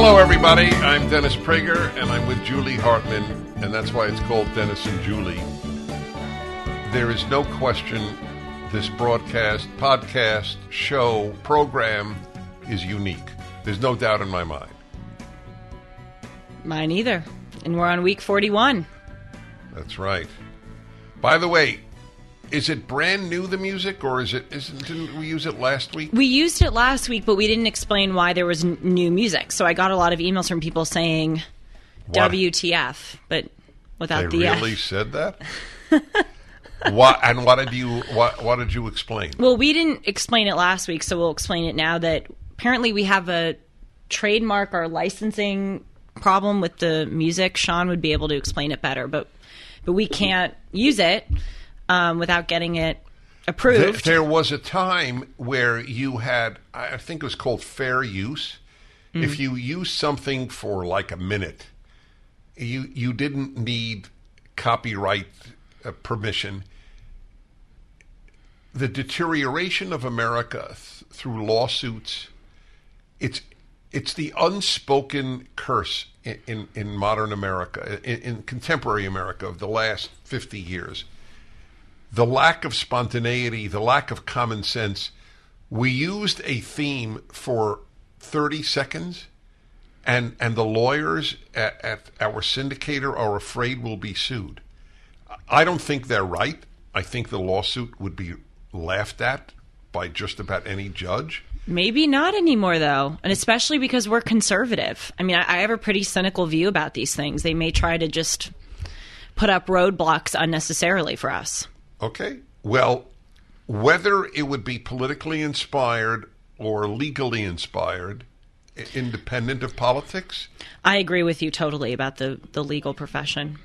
Hello, everybody. I'm Dennis Prager, and I'm with Julie Hartman, and that's why it's called Dennis and Julie. There is no question this broadcast, podcast, show, program is unique. There's no doubt in my mind. Mine either. And we're on week 41. That's right. By the way, is it brand new the music, or is it? Isn't didn't we use it last week? We used it last week, but we didn't explain why there was n- new music. So I got a lot of emails from people saying What? WTF, but without They the really F. said that. what and what did you what what did you explain? Well, we didn't explain it last week, so we'll explain it now that apparently we have a trademark or licensing problem with the music. Sean would be able to explain it better, but but we can't use it um, without getting it There, approved. there was a time where you had, I think it was called fair use. Mm. If you use something for like a minute, you you didn't need copyright uh, permission. The deterioration of America th- through lawsuits, it's it's the unspoken curse in, in, in modern America, in, in contemporary America of the last 50 years the lack of spontaneity, the lack of common sense. We used a theme for 30 seconds, and, and the lawyers at, at our syndicator are afraid we'll be sued. I don't think they're right. I think the lawsuit would be laughed at by just about any judge. Maybe not anymore, though, and especially because we're conservative. I mean, I, I have a pretty cynical view about these things. They may try to just put up roadblocks unnecessarily for us. Okay. Well, whether it would be politically inspired or legally inspired, independent of politics, I agree with you totally about the, the legal profession.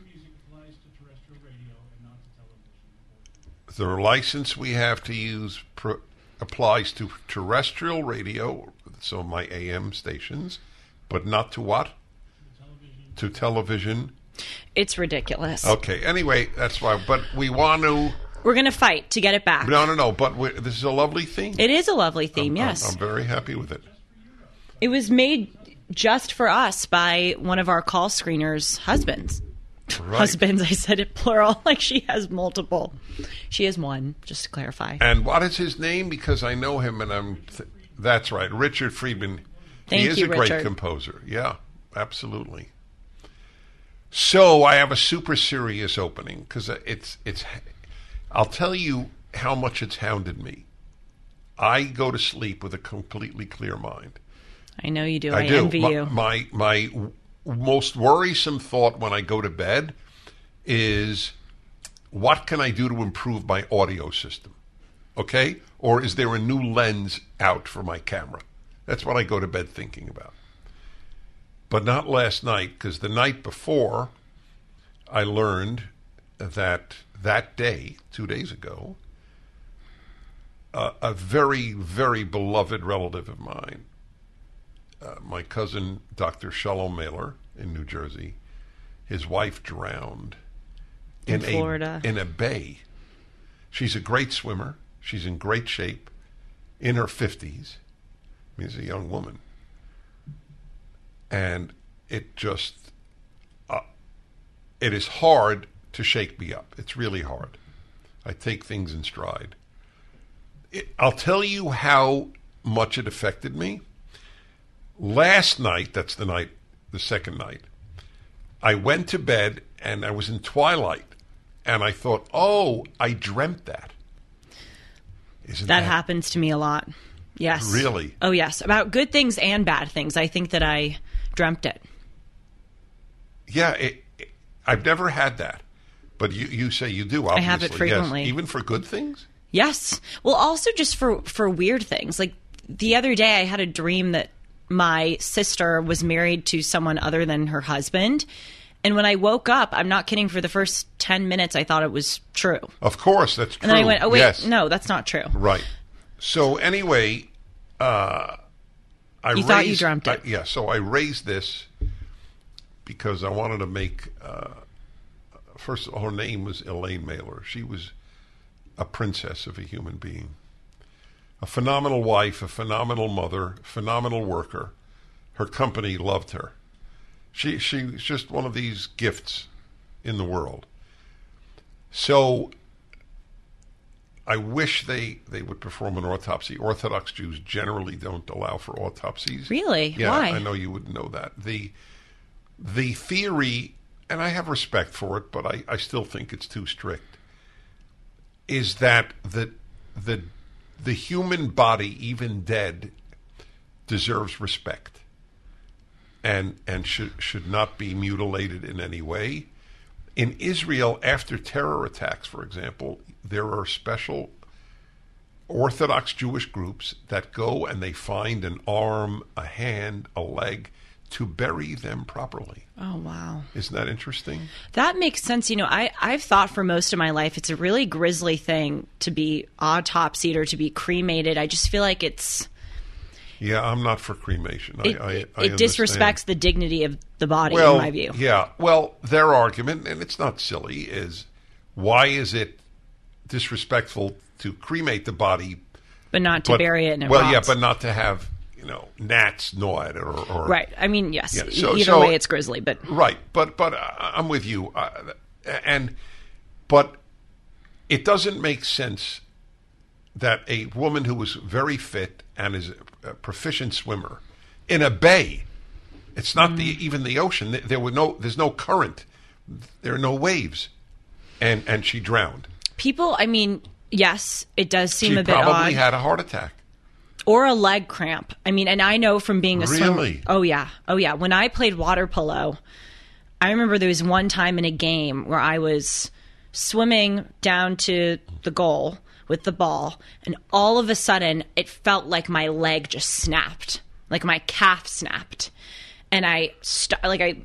the license we have to use pr- applies to terrestrial radio, so my AM stations, but not to what? To television. It's ridiculous. Okay. Anyway, that's why. But we want to. We're going to fight to get it back. No, no, no. But this is a lovely theme. It is a lovely theme, I'm- yes. I'm very happy with it. it was made just for us by one of our call screeners' husbands. Right. Husbands, I said it plural, like she has multiple. She has one, just to clarify. And what is his name? Because I know him, and I'm. Th- that's right, Richard Friedman. Thank he is you, a great Richard. composer. Yeah, absolutely. So I have a super serious opening because it's it's. I'll tell you how much it's hounded me. I go to sleep with a completely clear mind. I know you do. I, I, do. envy my, you. My my most worrisome thought when I go to bed is, what can I do to improve my audio system? Okay, or is there a new lens out for my camera? That's what I go to bed thinking about. But not last night, because the night before, I learned that that day, two days ago, uh, a very, very beloved relative of mine uh, my cousin, Dr. Shalom Mailer in New Jersey, his wife drowned In a Florida. in a bay. She's a great swimmer. She's in great shape, in her fifties. I mean, she's a young woman, and it just uh, it is hard to shake me up. It's really hard. I take things in stride. It, I'll tell you how much it affected me. Last night, that's the night, the second night, I went to bed and I was in twilight. and I thought, oh, I dreamt that. Isn't That that, happens to me a lot. Yes. Really? Oh, yes. About good things and bad things. I think that I dreamt it. Yeah, it, it- I've never had that, but you you say you do. Obviously, have it yes. frequently. even for good things. Yes. Well, also just for for weird things. Like the other day, I had a dream that my sister was married to someone other than her husband. And when I woke up, I'm not kidding. For the first ten minutes, I thought it was true, Of course, that's true. and then I went, "Oh wait, yes. no, that's not true." Right. So anyway, uh, I You thought you dreamt it. I- yeah. So I raised this because I wanted to make. Uh, first, of all, her name was Elaine Mailer. She was a princess of a human being, a phenomenal wife, a phenomenal mother, phenomenal worker. Her company loved her. She she was just one of these gifts in the world. So I wish they, they would perform an autopsy. Orthodox Jews generally don't allow for autopsies. Really? Yeah, Why? I know you would know that. The the theory, and I have respect for it, but I, I still think it's too strict, is that the the the human body, even dead, deserves respect and and should should not be mutilated in any way. In Israel, after terror attacks, for example, there are special Orthodox Jewish groups that go and they find an arm, a hand, a leg to bury them properly. Oh wow. Isn't that interesting? That makes sense. You know, I, I've thought for most of my life it's a really grisly thing to be autopsied or to be cremated. I just feel like it's Yeah, I'm not for cremation. it, I, I, it, I it disrespects the dignity of the body, well, in my view. Yeah. Well, their argument, and it's not silly, is why is it disrespectful to cremate the body, But not to but bury it in a well, yeah, but not to have you know gnats gnaw it or, or Right. I mean, yes. Yeah, so- either so- way, it's grisly. But Right, but but I- I'm with you, uh, and but it doesn't make sense that a woman who was very fit and is a proficient swimmer in a bay, it's not the even the ocean. There- There were no, there's no current, there are no waves, and and she drowned. people, I mean, yes, it does seem She a bit probably odd. had a heart attack. Or a leg cramp. I mean, and I know from being a swimmer. Oh yeah, oh yeah. When I played water polo, I remember there was one time in a game where I was swimming down to the goal with the ball, and all of a sudden it felt like my leg just snapped, like my calf snapped, and I st- like I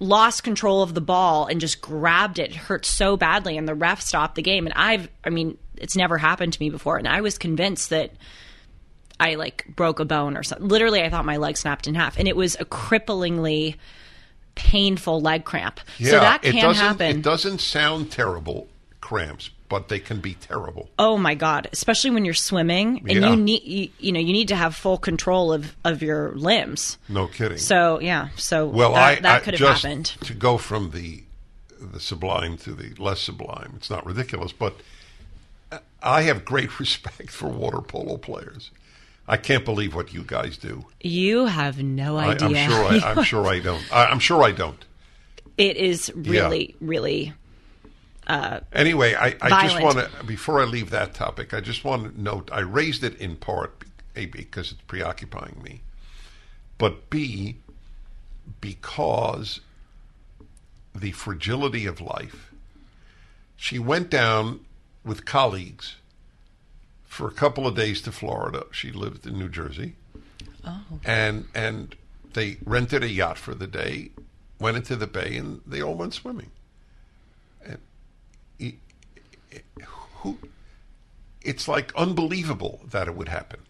lost control of the ball and just grabbed it. It hurt so badly, and the ref stopped the game. And I've, I mean, it's never happened to me before, and I was convinced that I like broke a bone or something. Literally, I thought my leg snapped in half, and it was a cripplingly painful leg cramp. Yeah, so that it can doesn't. happen. It doesn't sound terrible, cramps, but they can be terrible. Oh my god! Especially when you're swimming and Yeah. you need, you, you know, you need to have full control of of your limbs. No kidding. So yeah, so Well, that, I, that I could have just happened. to go from the the sublime to the less sublime. It's not ridiculous, but I have great respect for water polo players. I can't believe what you guys do. You have no idea. I'm sure. I, I'm sure I don't. I, I'm sure I don't. it is really, really. Uh, anyway, I, I just want to before I leave that topic, I just want to note I raised it in part a because it's preoccupying me, but b because the fragility of life. She went down with colleagues for a couple of days to Florida. She lived in New Jersey. Oh. And and they rented a yacht for the day, went into the bay, and they all went swimming. And it, it- who? It's like unbelievable that it would happen.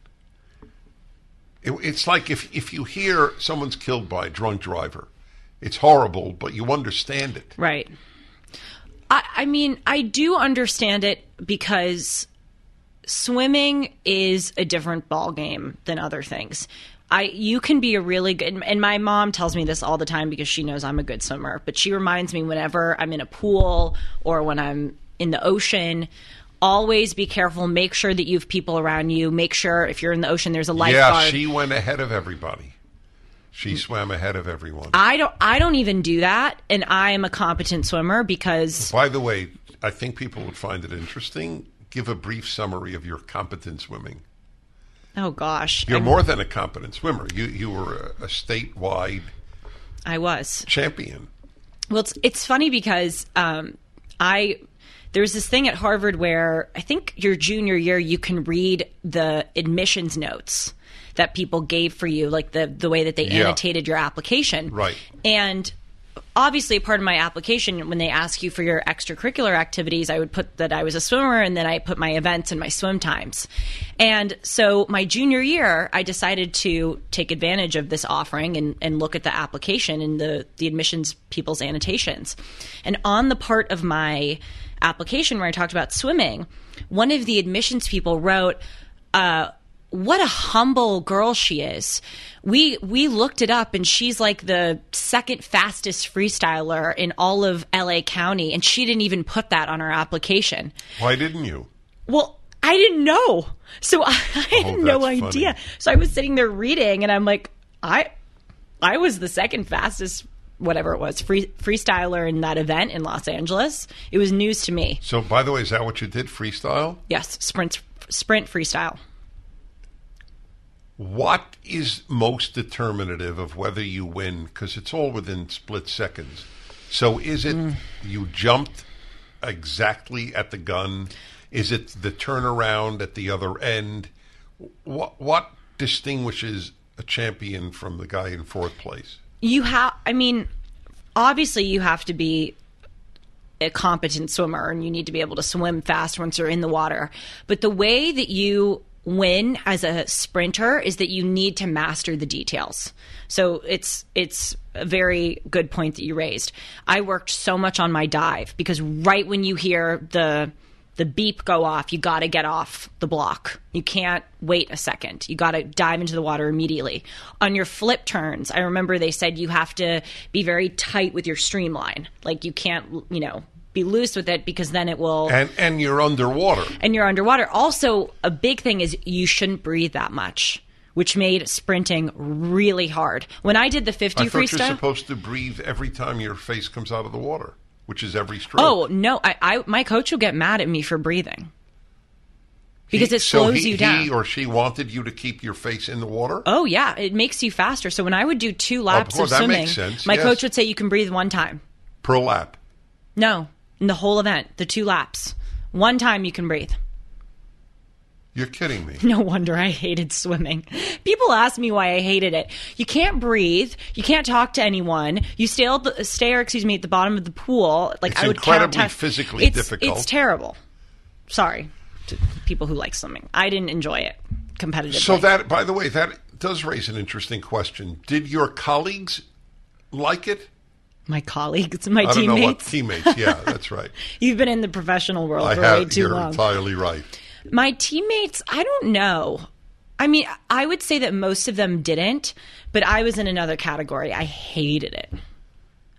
It, it's like if if you hear someone's killed by a drunk driver, it's horrible, but you understand it. Right. I, I mean, I do understand it because swimming is a different ball game than other things. I you can be a really good and my mom tells me this all the time because she knows I'm a good swimmer, but she reminds me whenever I'm in a pool or when I'm in the ocean, always be careful, make sure that you have people around you, make sure if you're in the ocean there's a Yeah, she went ahead of everybody. She swam ahead of everyone. I don't I don't even do that and I am a competent swimmer because By the way, I think people would find it interesting. Give a brief summary of your competent swimming. oh gosh. You're I'm- more than a competent swimmer. You you were a, a statewide I was. champion. Well, it's it's funny because um, I there's this thing at Harvard where I think your junior year you can read the admissions notes that people gave for you, like the the way that they Yeah. annotated your application, Right. And obviously, part of my application when they ask you for your extracurricular activities, I would put that I was a swimmer, and then I put my events and my swim times. And so, my junior year, I decided to take advantage of this offering and, and look at the application and the the admissions people's annotations. And on the part of my application where I talked about swimming, one of the admissions people wrote. Uh, what a humble girl she is. We we looked it up and she's like the second fastest freestyler in all of LA County and she didn't even put that on her application. Why didn't you? Well, I didn't know. So I, I had Oh, no idea. funny. So I was sitting there reading and I'm like I I was the second fastest whatever it was free, freestyler in that event in Los Angeles. It was news to me. So, by the way, is that what you did? Freestyle? Yes, sprint sprint freestyle. What is most determinative of whether you win? Because it's all within split seconds. So, is it Mm. you jumped exactly at the gun? Is it the turnaround at the other end? What what distinguishes a champion from the guy in fourth place? you have i mean obviously you have to be a competent swimmer and you need to be able to swim fast once you're in the water but the way that you win as a sprinter is that you need to master the details so it's it's a very good point that you raised i worked so much on my dive because right when you hear the the beep go off, you got to get off the block. You can't wait a second. You got to dive into the water immediately. On your flip turns, I remember they said you have to be very tight with your streamline. Like you can't, you know, be loose with it because then it will And and you're underwater. and you're underwater. Also, a big thing is you shouldn't breathe that much, which made sprinting really hard. When I did the 50 I thought you're freestyle, supposed to breathe every time your face comes out of the water, which is every stroke. oh no, I, I my coach will get mad at me for breathing because He- it so slows he, you down. He or she wanted you to keep your face in the water. Oh yeah, it makes you faster. So when I would do two laps course, of that swimming, makes sense, my yes. coach would say you can breathe one time. per lap. No, in the whole event, the two laps, one time you can breathe. You're kidding me. No wonder I hated swimming. People ask me why I hated it. You can't breathe. You can't talk to anyone. You stay, at the, stay or excuse me, at the bottom of the pool. Like It's I would incredibly count physically it's, difficult. It's terrible. Sorry to people who like swimming. I didn't enjoy it competitively. So that, by the way, that does raise an interesting question. Did your colleagues like it? My colleagues, my I don't know what teammates. teammates. Yeah, that's right. You've been in the professional world I for way have. too You're long. entirely right. My teammates, I don't know. I mean, I would say that most of them didn't, but I was in another category. I hated it.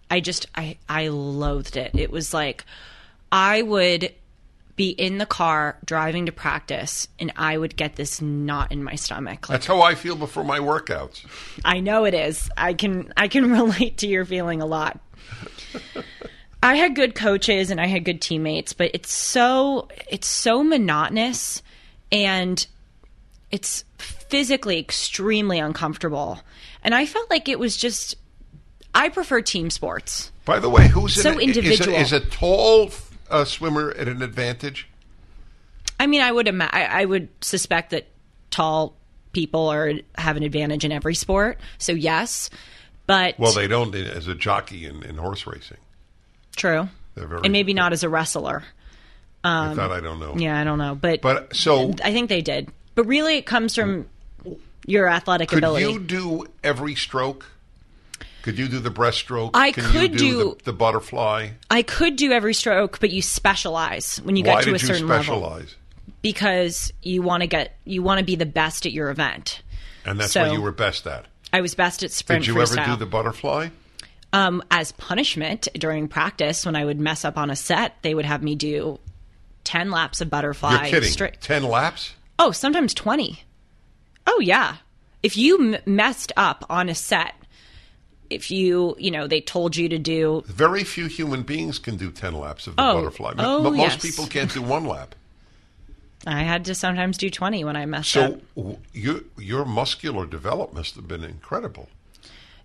I just I I loathed it. It was like I would be in the car driving to practice and I would get this knot in my stomach. Like That's how I feel before my workouts. I know it is. I can I can relate to your feeling a lot. I had good coaches and I had good teammates, but it's so it's so monotonous and it's physically extremely uncomfortable. And I felt like it was just I prefer team sports. By the way, who's So in, individual. Is a, is a tall uh, swimmer at an advantage? I mean, I would ima- I, I would suspect that tall people are have an advantage in every sport. So yes, but Well, they don't as a jockey in, in horse racing. true. And maybe not as a wrestler. If that I don't know. Um, Yeah, I don't know, but But so I think they did. But really, it comes from your athletic could ability. you do every stroke? Could you do the breaststroke? I Can could you do, do- the, the butterfly. I could do every stroke, but you specialize when you Why get to a certain level specialize? because you want to get you want to be the best at your event. And that's So- what you were best at. I was best at sprint Did you freestyle. ever do the butterfly? um, as punishment during practice when I would mess up on a set, they would have me do ten laps of butterfly. You're kidding. straight- Ten laps? Oh, sometimes 20. Oh, yeah. If you m- messed up on a set if you, you know, they told you to do Very few human beings can do 10 laps of the Oh. butterfly. But Oh, most yes. people can't do one lap. I had to sometimes do 20 when I messed So up. So your your muscular development must have been incredible.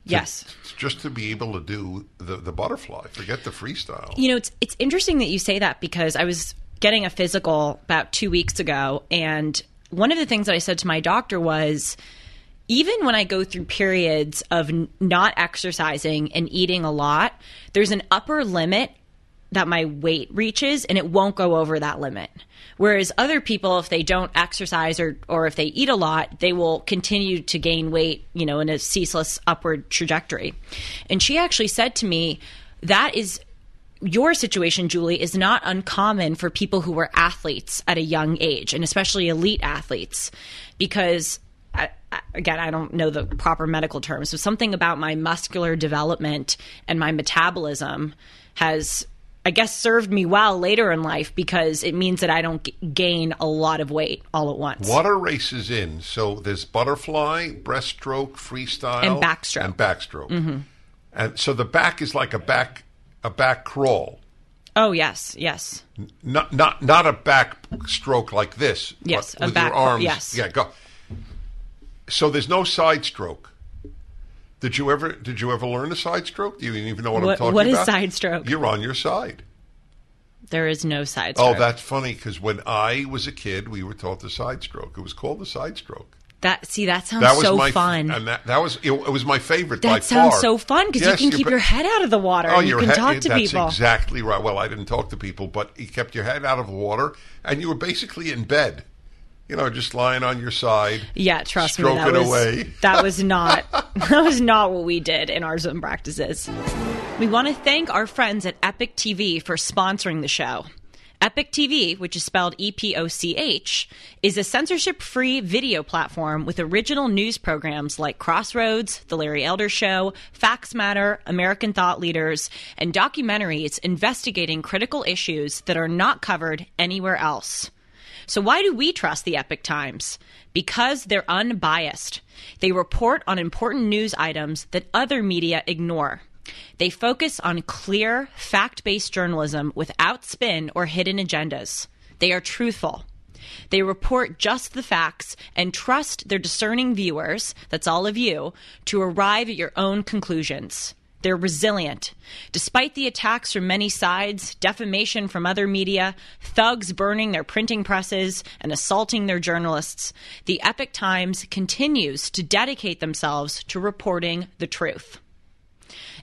Yes. Just to be able to do the, the butterfly, forget the freestyle. You know, it's it's interesting that you say that because I was getting a physical about 2 weeks ago and one of the things that I said to my doctor was even when I go through periods of not exercising and eating a lot, there's an upper limit that my weight reaches and it won't go over that limit. Whereas other people, if they don't exercise or, or if they eat a lot, they will continue to gain weight, you know, in a ceaseless upward trajectory. And she actually said to me, that is your situation, Julie, is not uncommon for people who were athletes at a young age, and especially elite athletes, because I, I- again, I don't know the proper medical terms, so something about my muscular development and my metabolism has, I guess, served me well later in life because it means that I don't g- gain a lot of weight all at once. Water races in. So there's butterfly, breaststroke, freestyle, And backstroke. and backstroke. Mm-hmm. And so the back is like a back a back crawl, Oh yes, yes. not not not a back stroke like this. Yes, with back your arms. yes. Yeah, go. So there's no side stroke. Did you ever did you ever learn a side stroke? Do you even know what, I'm What- talking what is about? side stroke? You're on your side. There is no side oh, stroke. Oh, that's funny because when I was a kid, we were taught the side stroke. It was called the side stroke. that see that sounds That was so my fun. and that, that was it, it was my favorite. That sounds far. so fun because Yes, you can keep your head out of the water Oh, and you can head, talk to that's people. exactly right. Well, I didn't talk to people, but you kept your head out of the water, and you were basically in bed. You know, just lying on your side. Yeah, trust me, stroking that was away. that was not that was not what we did in our Zoom practices. We want to thank our friends at Epoch TV for sponsoring the show. Epoch TV, which is spelled E P O C H, is a censorship free video platform with original news programs like Crossroads, The Larry Elder Show, Facts Matter, American Thought Leaders, and documentaries investigating critical issues that are not covered anywhere else. So, why do we trust the Epoch Times? Because they're unbiased. They report on important news items that other media ignore. They focus on clear, fact based journalism without spin or hidden agendas. They are truthful. They report just the facts and trust their discerning viewers, that's all of you, to arrive at your own conclusions. They're resilient. Despite the attacks from many sides, defamation from other media, thugs burning their printing presses, and assaulting their journalists, the Epoch Times continues to dedicate themselves to reporting the truth.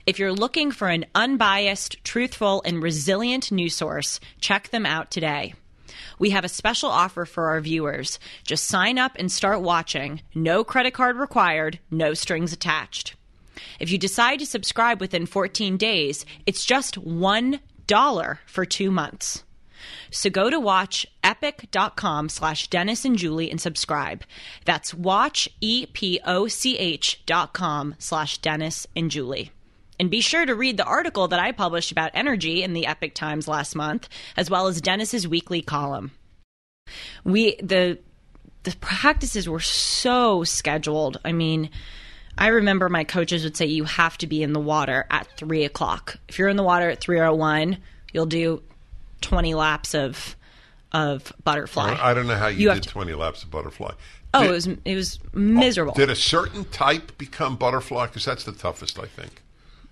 If you're looking for an unbiased, truthful, and resilient news source, check them out today. We have a special offer for our viewers. Just sign up and start watching. No credit card required, no strings attached. If you decide to subscribe within 14 days, it's just $1 for two months. So go to watch epoch.com slash Dennis and Julie and subscribe. That's watch, E-P-O-C-H dot com slash Dennis and Julie. And be sure to read the article that I published about energy in the Epoch Times last month, as well as Dennis's weekly column. We the the practices were so scheduled. I mean, I remember my coaches would say you have to be in the water at three o'clock. If you're in the water at three o one, you'll do twenty laps of of butterfly. I don't know how you, have did to- 20 laps of butterfly. oh, Did- it was it was miserable. Did a certain type become butterfly? Because that's the toughest, I think.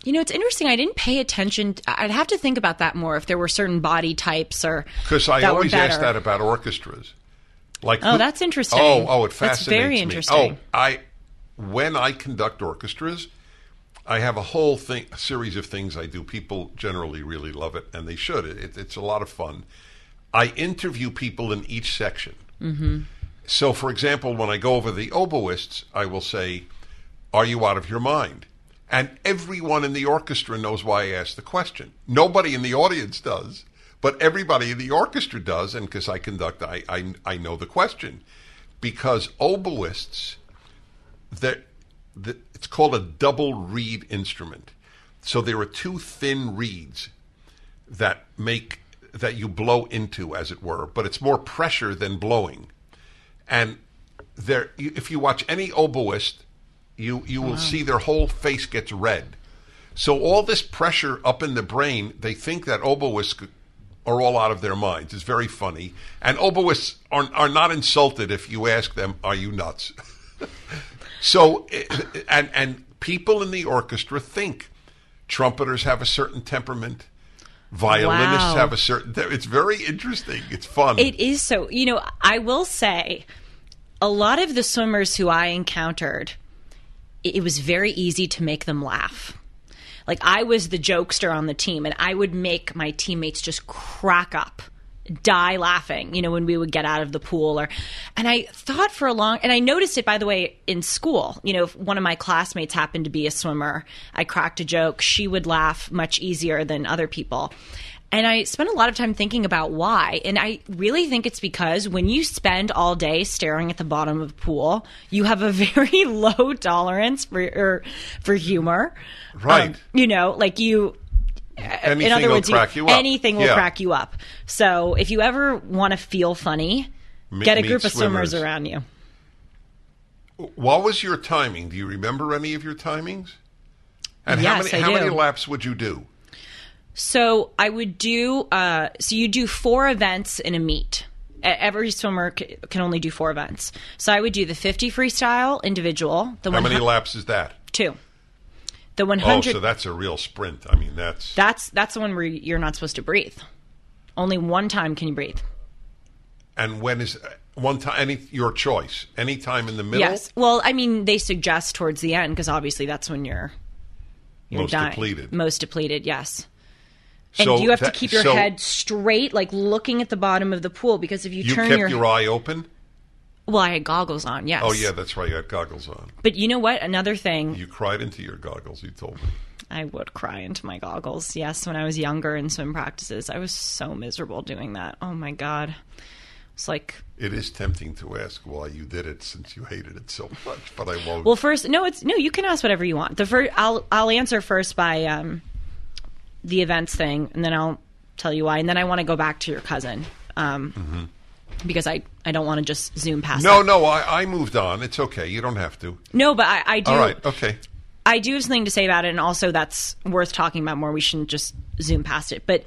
You know, it's interesting. I didn't pay attention. I'd have to think about that more. If there were certain body types or Because I always ask that about orchestras. Like Oh, who- that's interesting. Oh, oh, it fascinates That's very me. interesting. Oh, I when I conduct orchestras, I have a whole thing, a series of things I do. People generally really love it, and they should. It, it's a lot of fun. I interview people in each section. Mm-hmm. So, for example, when I go over the oboists, I will say, "Are you out of your mind?" And everyone in the orchestra knows why I asked the question. Nobody in the audience does, but everybody in the orchestra does. And because I conduct, I, I, I know the question. Because oboists, that the, it's called a double reed instrument. So there are two thin reeds that make that you blow into, as it were, but it's more pressure than blowing. And there, if you watch any oboist, you you will see their whole face gets red So all this pressure up in the brain, they think that oboists are all out of their minds. It's very funny. And oboists are, are not insulted if you ask them, Are you nuts? so, eh, and, and people in the orchestra think trumpeters have a certain temperament. Violinists Wow. have a certain. It's very interesting. It's fun. It is so. You know, I will say, a lot of the swimmers who I encountered, it it was very easy to make them laugh. Like I was the jokester on the team, and I would make my teammates just crack up, die laughing. You know, when we would get out of the pool, or and I thought for a long, and I noticed it by the way in school. You know, if one of my classmates happened to be a swimmer, I cracked a joke, she would laugh much easier than other people. And I spent a lot of time thinking about why. And I really think it's because when you spend all day staring at the bottom of the pool, you have a very low tolerance for for humor. Right. Um, you know, like you Anything in other will words, you- crack you up. anything will Yeah. crack you up. So if you ever want to feel funny, Me- get a group of swimmers swimmers. around you. What was your timing? Do you remember any of your timings? And Yes, how many I how many laps would you do? So I would do. Uh, so you do four events in a meet. Every swimmer c- can only do four events. So I would do the 50 freestyle individual. The How many laps is that? two. The Oh, 100. so that's a real sprint. I mean, that's that's that's the one where you're not supposed to breathe. Only one time can you breathe. and when is uh, one time any your choice? Any time in the middle? Yes. Well, I mean, they suggest towards the end because obviously that's when you're you're Most dying. depleted. Most depleted. Yes. And So you have that- to keep your so head straight, like looking at the bottom of the pool, because if you, You turn kept your, your eye open. Well, I had goggles on, yes. Oh yeah, that's right. You had goggles on. But you know what? Another thing, You cried into your goggles. You told me. I would cry into my goggles. Yes, when I was younger in swim practices, I was so miserable doing that. Oh my god, it's like It is tempting to ask why you did it since you hated it so much, but I won't. Well, first, no, it's no. You can ask whatever you want. The first, I'll I'll answer first by um, the events thing, and then I'll tell you why, and then I want to go back to your cousin, um, because I I don't want to just zoom past. no, that. no, I, I moved on. It's okay. You don't have to. no, but I, I do. All right. Okay. I do have something to say about it, and also that's worth talking about more. We shouldn't just zoom past it. But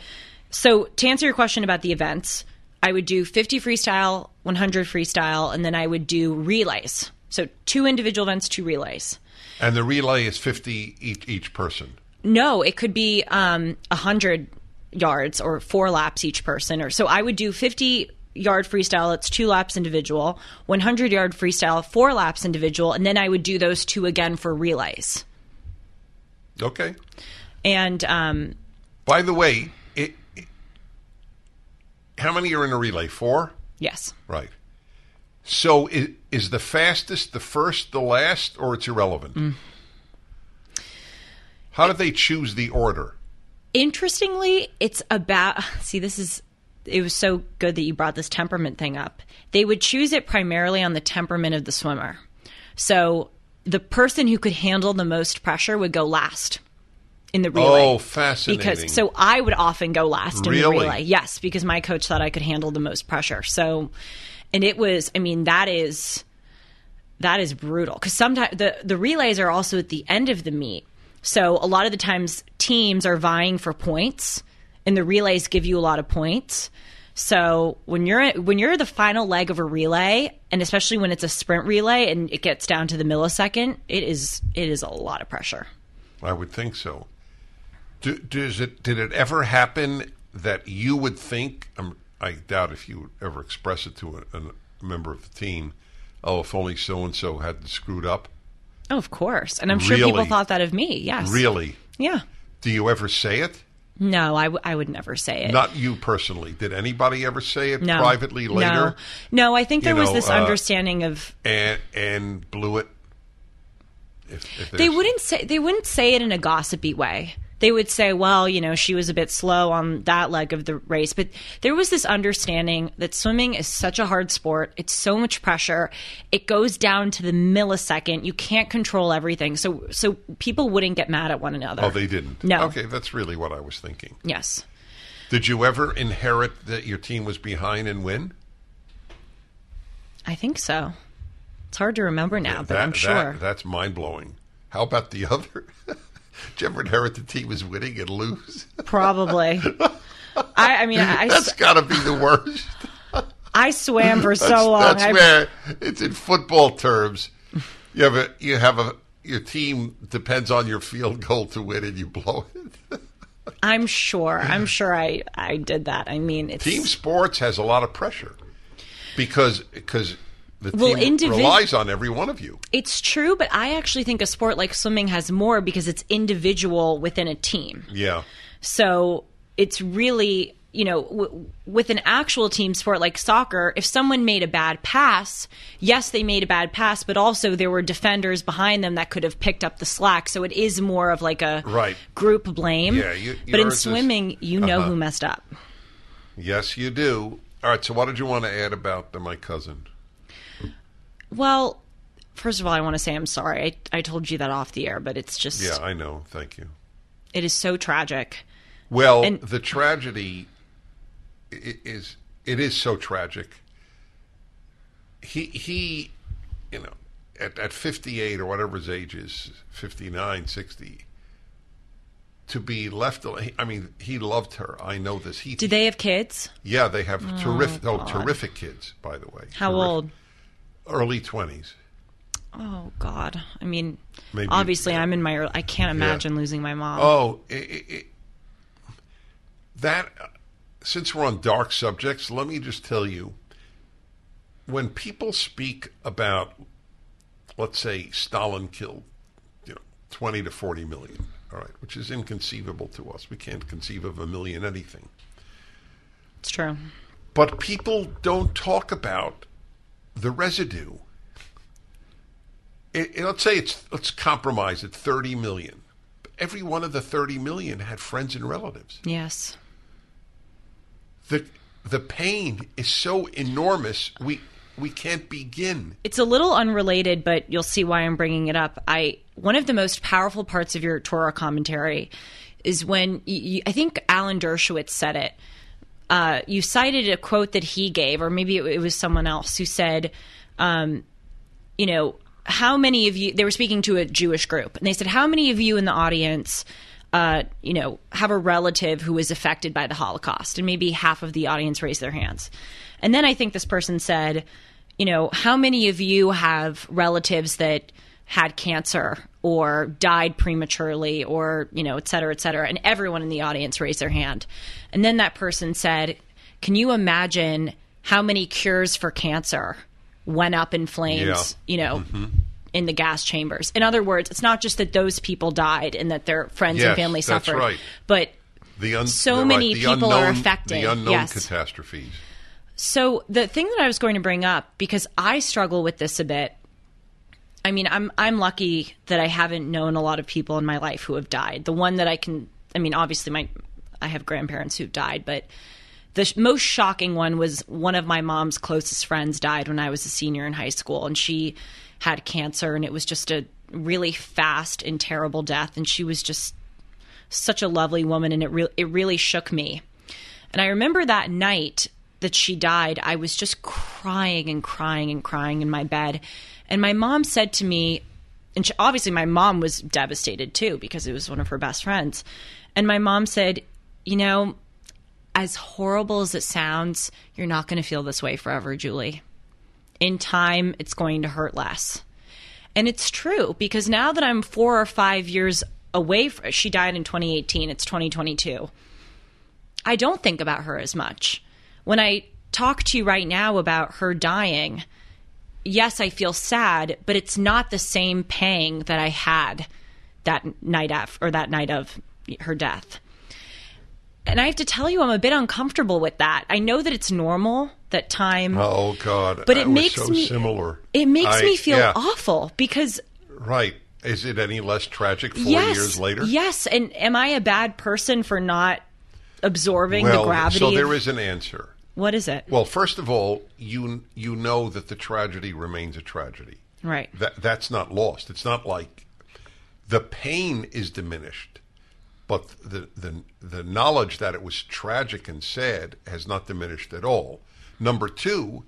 so to answer your question about the events, I would do 50 freestyle, 100 freestyle, and then I would do relays. So two individual events, two relays. And the relay is fifty each each person. No, it could be um, 100 yards or four laps each person. Or so I would do 50 yard freestyle. It's two laps individual. 100 yard freestyle, four laps individual, and then I would do those two again for relays. Okay. And um, By the way, it, it- how many are in a relay? Four. yes, Right. So is, is the fastest the first, the last, or it's irrelevant? Mm. How do they choose the order? interestingly, it's about. See, this is. It was so good that you brought this temperament thing up. They would choose it primarily on the temperament of the swimmer. So the person who could handle the most pressure would go last in the relay. Oh, fascinating. Because so I would often go last in the relay. Yes, because my coach thought I could handle the most pressure. So, and it was. I mean, that is that is brutal because sometimes the the relays are also at the end of the meet. So a lot of the times teams are vying for points, and the relays give you a lot of points. So when you're when you're the final leg of a relay, and especially when it's a sprint relay and it gets down to the millisecond, it is it is a lot of pressure. I would think so. Do, does it? Did it ever happen that you would think? Um, I doubt if you would ever express it to a, a member of the team. Oh, if only so and so hadn't screwed up. Oh, of course, and I'm sure people thought that of me. Yes, Really? Yeah. Do you ever say it? No, I, w- I would never say it. Not you personally. Did anybody ever say it no. privately later? No, no. I think You there was know, this uh, understanding of And and blew it. If, if they wouldn't say they wouldn't say it in a gossipy way. They would say, "Well, you know, she was a bit slow on that leg of the race," but there was this understanding that swimming is such a hard sport. It's so much pressure. It goes down to the millisecond. You can't control everything. So, so people wouldn't get mad at one another. Oh, they didn't. No. Okay, that's really what I was thinking. Yes. Did you ever inherit that your team was behind and win? I think so. It's hard to remember now, but that, I'm sure. that- that's mind blowing. How about the other? Did you ever inherit the team is winning and lose? Probably. I, I mean, I, That's got to be the worst. I swam for That's, so long. that's I- where it's in football terms. You have a you have a your team depends on your field goal to win, and you blow it. I'm sure. I'm sure I, I did that. I mean, it's Team sports has a lot of pressure because because the Well, team individ- relies on every one of you. It's true, but I actually think a sport like swimming has more because it's individual within a team. Yeah. So it's really, you know, w- with an actual team sport like soccer, if someone made a bad pass, yes, they made a bad pass, but also there were defenders behind them that could have picked up the slack. So it is more of like a Right. group blame. Yeah, you- but in is- swimming, you know Uh-huh. who messed up. Yes, you do. All right. So, what did you want to add about the, my cousin? Well, first of all, I want to say I'm sorry. I, I told you that off the air, but it's just, Yeah, I know. Thank you. it is so tragic. Well, And- the tragedy is it is so tragic. He he, you know, at at 58 or whatever his age is, 59, 60, to be left I mean, he loved her. I know this. He Did they have kids? Yeah, they have oh, terrific oh, terrific kids, by the way. How Terrific- old? Early 20s. Oh God! I mean, Maybe- obviously, I'm in my. early- I can't imagine losing my mom. Oh, i i i that. Since we're on dark subjects, let me just tell you: when people speak about, let's say, Stalin killed, you know, twenty to forty million, all right, which is inconceivable to us. We can't conceive of a million anything. It's true. But people don't talk about the residue. It, it- let's say it's let's compromise at thirty million. Every one of the thirty million had friends and relatives. Yes. the The pain is so enormous. We we can't begin. It's a little unrelated, but you'll see why I'm bringing it up. I one of the most powerful parts of your Torah commentary is when you, you, I think Alan Dershowitz said it. Uh, you cited a quote that he gave, or maybe it, was someone else who said, um, you know, how many of you, they were speaking to a Jewish group, and they said, how many of you in the audience, uh, you know, have a relative who was affected by the Holocaust? And maybe half of the audience raised their hands. And then I think this person said, you know, how many of you have relatives that had cancer or died prematurely or, you know, et cetera, et cetera? And everyone in the audience raised their hand. And then that person said, can you imagine how many cures for cancer went up in flames, Yeah. you know, mm-hmm. in the gas chambers? In other words, it's not just that those people died and that their friends Yes, and family that's suffered, right. but The un, So many the people are affected, The unknown yes. catastrophes. So the thing that I was going to bring up because I struggle with this a bit. I mean, I'm I'm lucky that I haven't known a lot of people in my life who have died. The one that I can I mean, obviously my I have grandparents who've died, but the sh- most shocking one was one of my mom's closest friends died when I was a senior in high school and she had cancer and it was just a really fast and terrible death and she was just such a lovely woman and it re- it really shook me. And I remember that night that she died, I was just crying and crying and crying in my bed. And my mom said to me, and she, obviously my mom was devastated too because it was one of her best friends. And my mom said, You know, as horrible as it sounds, you're not going to feel this way forever, Julie. In time, it's going to hurt less. And it's true because now that I'm four or five years away, from, she died in 2018, it's 2022. I don't think about her as much. When I talk to you right now about her dying, yes, I feel sad, but it's not the same pang that I had that night of or that night of her death. And I have to tell you, I'm a bit uncomfortable with that. I know that it's normal that time, Oh God! but it I makes so me similar. It makes I- me feel yeah, awful because Right? Is it any less tragic four yes, years later? yes. And am I a bad person for not absorbing Well, the gravity? so there is an answer. What is it? Well, first of all, you you know that the tragedy remains a tragedy. right. That that's not lost. It's not like the pain is diminished, but the the the knowledge that it was tragic and sad has not diminished at all. Number two,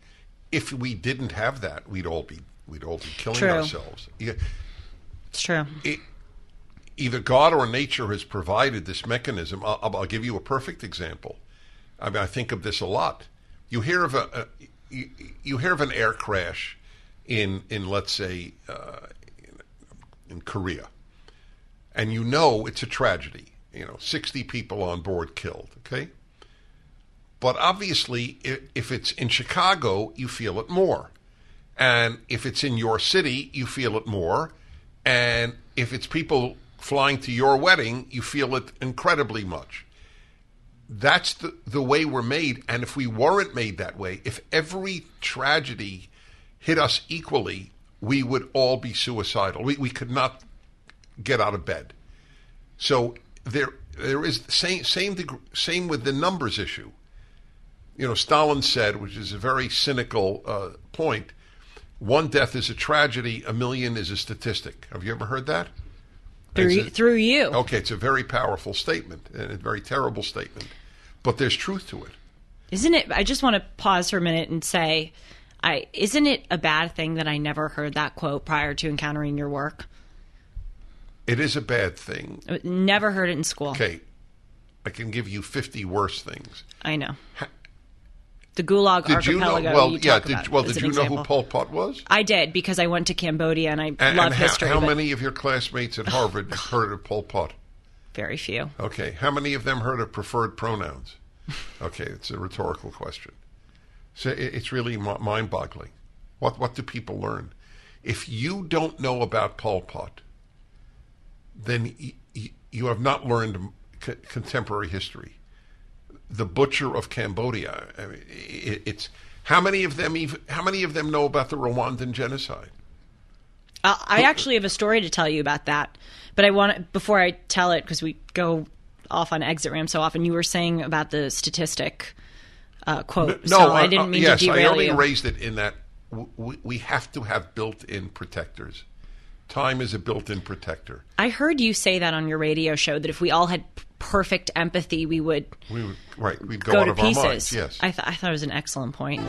if we didn't have that, we'd all be we'd all be killing True. ourselves. It's true. it, either God or nature has provided this mechanism. I'll, I'll give you a perfect example. I mean, I think of this a lot. You hear of a, a you, you, hear of an air crash in in let's say uh, in, in Korea, and you know it's a tragedy. You know, sixty people on board killed. Okay, but obviously, if, if it's in Chicago, you feel it more, and if it's in your city, you feel it more, and if it's people flying to your wedding, you feel it incredibly much. That's the, the way we're made. And if we weren't made that way, if every tragedy hit us equally, we would all be suicidal. We, we could not get out of bed. So there there is same same degree, same with the numbers issue. You know, Stalin said, which is a very cynical uh, point: one death is a tragedy, a million is a statistic. Have you ever heard that? Through, a- through you. Okay, it's a very powerful statement and a very terrible statement, but there's truth to it. Isn't it? I just want to pause for a minute and say, I isn't it a bad thing that I never heard that quote prior to encountering your work? It is a bad thing. Never heard it in school. Okay, I can give you 50 worse things. I know. The Gulag Did you know? Archipelago. Well, you yeah. Did, well, did you know example. who Pol Pot was? I did because I went to Cambodia and I And, love and how, history. how but many of your classmates at Harvard heard of Pol Pot? Very few. Okay, how many of them heard of preferred pronouns? Okay, it's a rhetorical question. So it, it's really mind-boggling. What what do people learn? If you don't know about Pol Pot, then y- y- you have not learned c- contemporary history. The butcher of Cambodia. I mean, it, it's how many of them even how many of them know about the Rwandan genocide? Uh, I actually have a story to tell you about that, but I want before I tell it because we go off on exit ramp so often. You were saying about the statistic uh, quote. No, so I uh, didn't mean yes, to I only you. raised it in that we, we have to have built-in protectors. Time is a built-in protector. I heard you say that on your radio show that if we all had perfect empathy, we would We would, right, we'd go, go, out to of our pieces. minds. Yes. I, th- I thought it was an excellent point.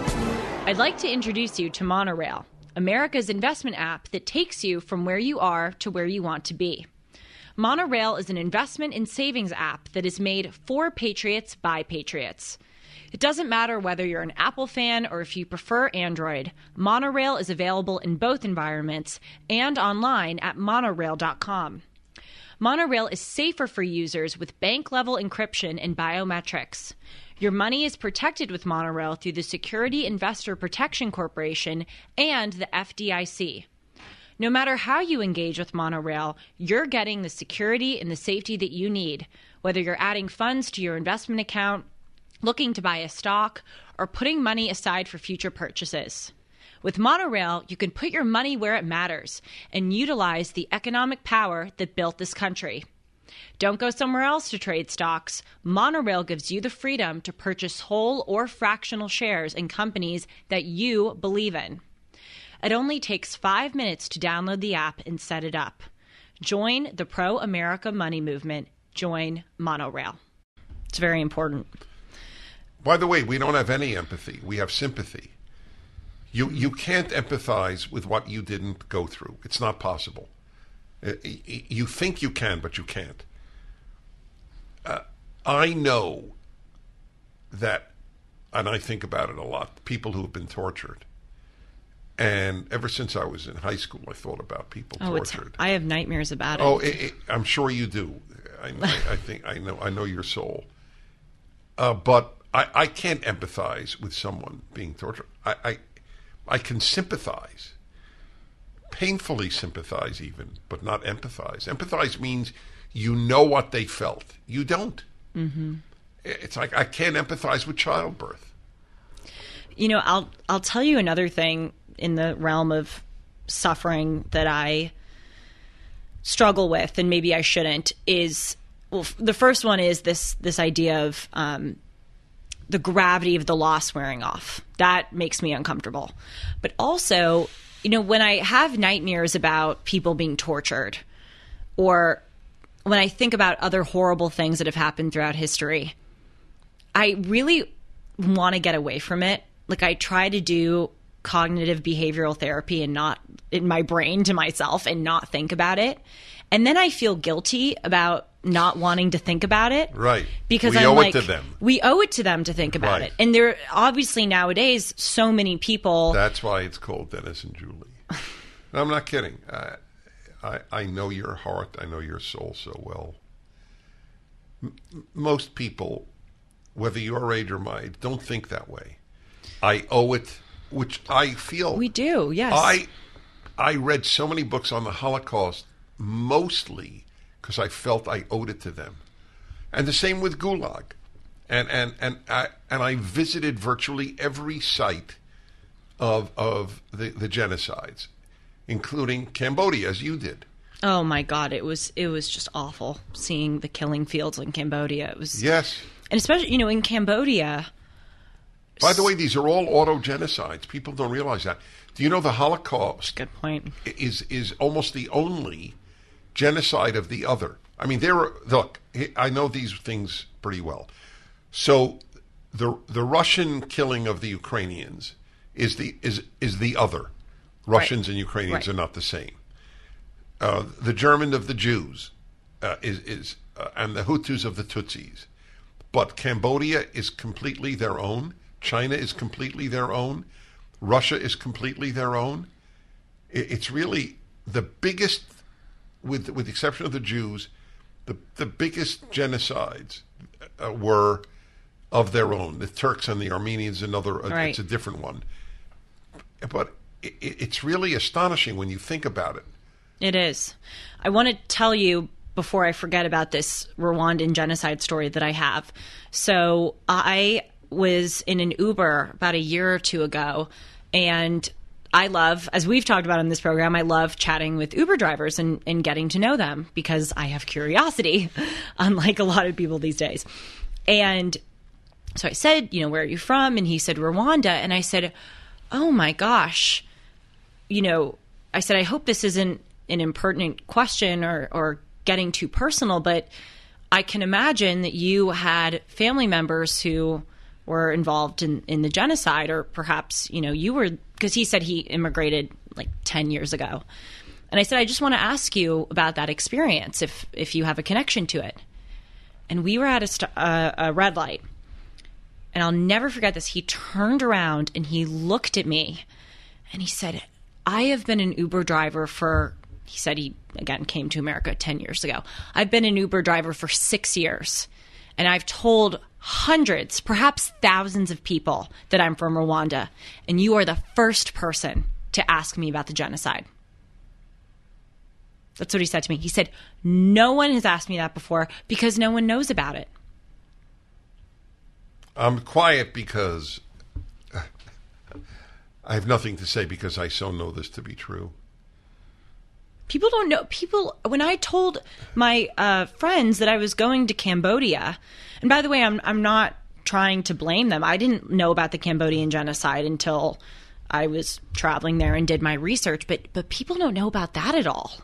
I'd like to introduce you to Monorail, America's investment app that takes you from where you are to where you want to be. Monorail is an investment and savings app that is made for patriots by patriots. It doesn't matter whether you're an Apple fan or if you prefer Android, Monorail is available in both environments and online at monorail.com. Monorail is safer for users with bank level encryption and biometrics. Your money is protected with Monorail through the Security Investor Protection Corporation and the FDIC. No matter how you engage with Monorail, you're getting the security and the safety that you need, whether you're adding funds to your investment account, looking to buy a stock, or putting money aside for future purchases. With Monorail, you can put your money where it matters and utilize the economic power that built this country. Don't go somewhere else to trade stocks. Monorail gives you the freedom to purchase whole or fractional shares in companies that you believe in. It only takes five minutes to download the app and set it up. Join the pro America money movement. Join Monorail. It's very important. By the way, we don't have any empathy. We have sympathy. You you can't empathize with what you didn't go through. It's not possible. Uh, You think you can, but you can't. Uh, I know that, and I think about it a lot. People who have been tortured, and ever since I was in high school, I thought about people Oh, tortured. I have nightmares about it. Oh, it, it, I'm sure you do. I, I, I think I know. I know your soul. Uh, but I, I can't empathize with someone being tortured. I, I, I can sympathize, painfully sympathize, even, but not empathize. Empathize means you know what they felt. You don't. Mm-hmm. It's like I can't empathize with childbirth. You know, I'll I'll tell you another thing in the realm of suffering that I struggle with, and maybe I shouldn't. Is well, f- the first one is this this idea of um, the gravity of the loss wearing off. That makes me uncomfortable. But also, you know, when I have nightmares about people being tortured, or when I think about other horrible things that have happened throughout history, I really want to get away from it. Like I try to do cognitive behavioral therapy and not in my brain to myself and not think about it. and then I feel guilty about not wanting to think about it. Right. Because We I'm owe it like, to them. We owe it to them to think about Right. it. And there obviously nowadays so many people That's why it's called Dennis and Julie. No, I'm not kidding. I, I, I know your heart. I know your soul so well. M- most people, whether your age or mine, don't think that way. I owe it, which I feel we do. Yes. I I read so many books on the Holocaust, mostly because I felt I owed it to them, and the same with Gulag, and and and I and I visited virtually every site of of the, the genocides, including Cambodia, as you did. Oh my god, it was it was just awful seeing the killing fields in Cambodia. It was Yes. and especially you know in Cambodia. By the way, these are all auto genocides. People don't realize that. Do you know the Holocaust Good point. is is almost the only genocide of the other. I mean, there. Are, look, I know these things pretty well. So, the the Russian killing of the Ukrainians is the is is the other. Russians and Ukrainians Right. are not the same. Uh, the German of the Jews uh, is is uh, and the Hutus of the Tutsis, but Cambodia is completely their own. China is completely their own. Russia is completely their own. It- It's really the biggest, with with the exception of the Jews, the the biggest genocides uh, were of their own. The Turks and the Armenians, another. uh, Right. It's a different one. But it, it's really astonishing when you think about it. It is. I want to tell you before I forget about this Rwandan genocide story that I have. So I was in an Uber about a year or two ago, and I love, as we've talked about in this program, I love chatting with Uber drivers and, and getting to know them because I have curiosity, unlike a lot of people these days. And so I said, you know, where are you from? And he said, Rwanda. And I said, oh my gosh, you know, I said, I hope this isn't an impertinent question or, or getting too personal, but I can imagine that you had family members who were involved in, in the genocide, or perhaps, you know, you were, because he said he immigrated like 10 years ago. And I said, I just want to ask you about that experience, if, if you have a connection to it. And we were at a, st- uh, a red light. And I'll never forget this. He turned around and he looked at me and he said, I have been an Uber driver for, he said he again came to America 10 years ago. I've been an Uber driver for six years. And I've told hundreds, perhaps thousands of people that I'm from Rwanda. And you are the first person to ask me about the genocide. That's what he said to me. He said, No one has asked me that before because no one knows about it. I'm quiet because I have nothing to say because I so know this to be true. people don't know people when i told my uh, friends that i was going to cambodia and by the way i'm i'm not trying to blame them i didn't know about the cambodian genocide until i was traveling there and did my research but but people don't know about that at all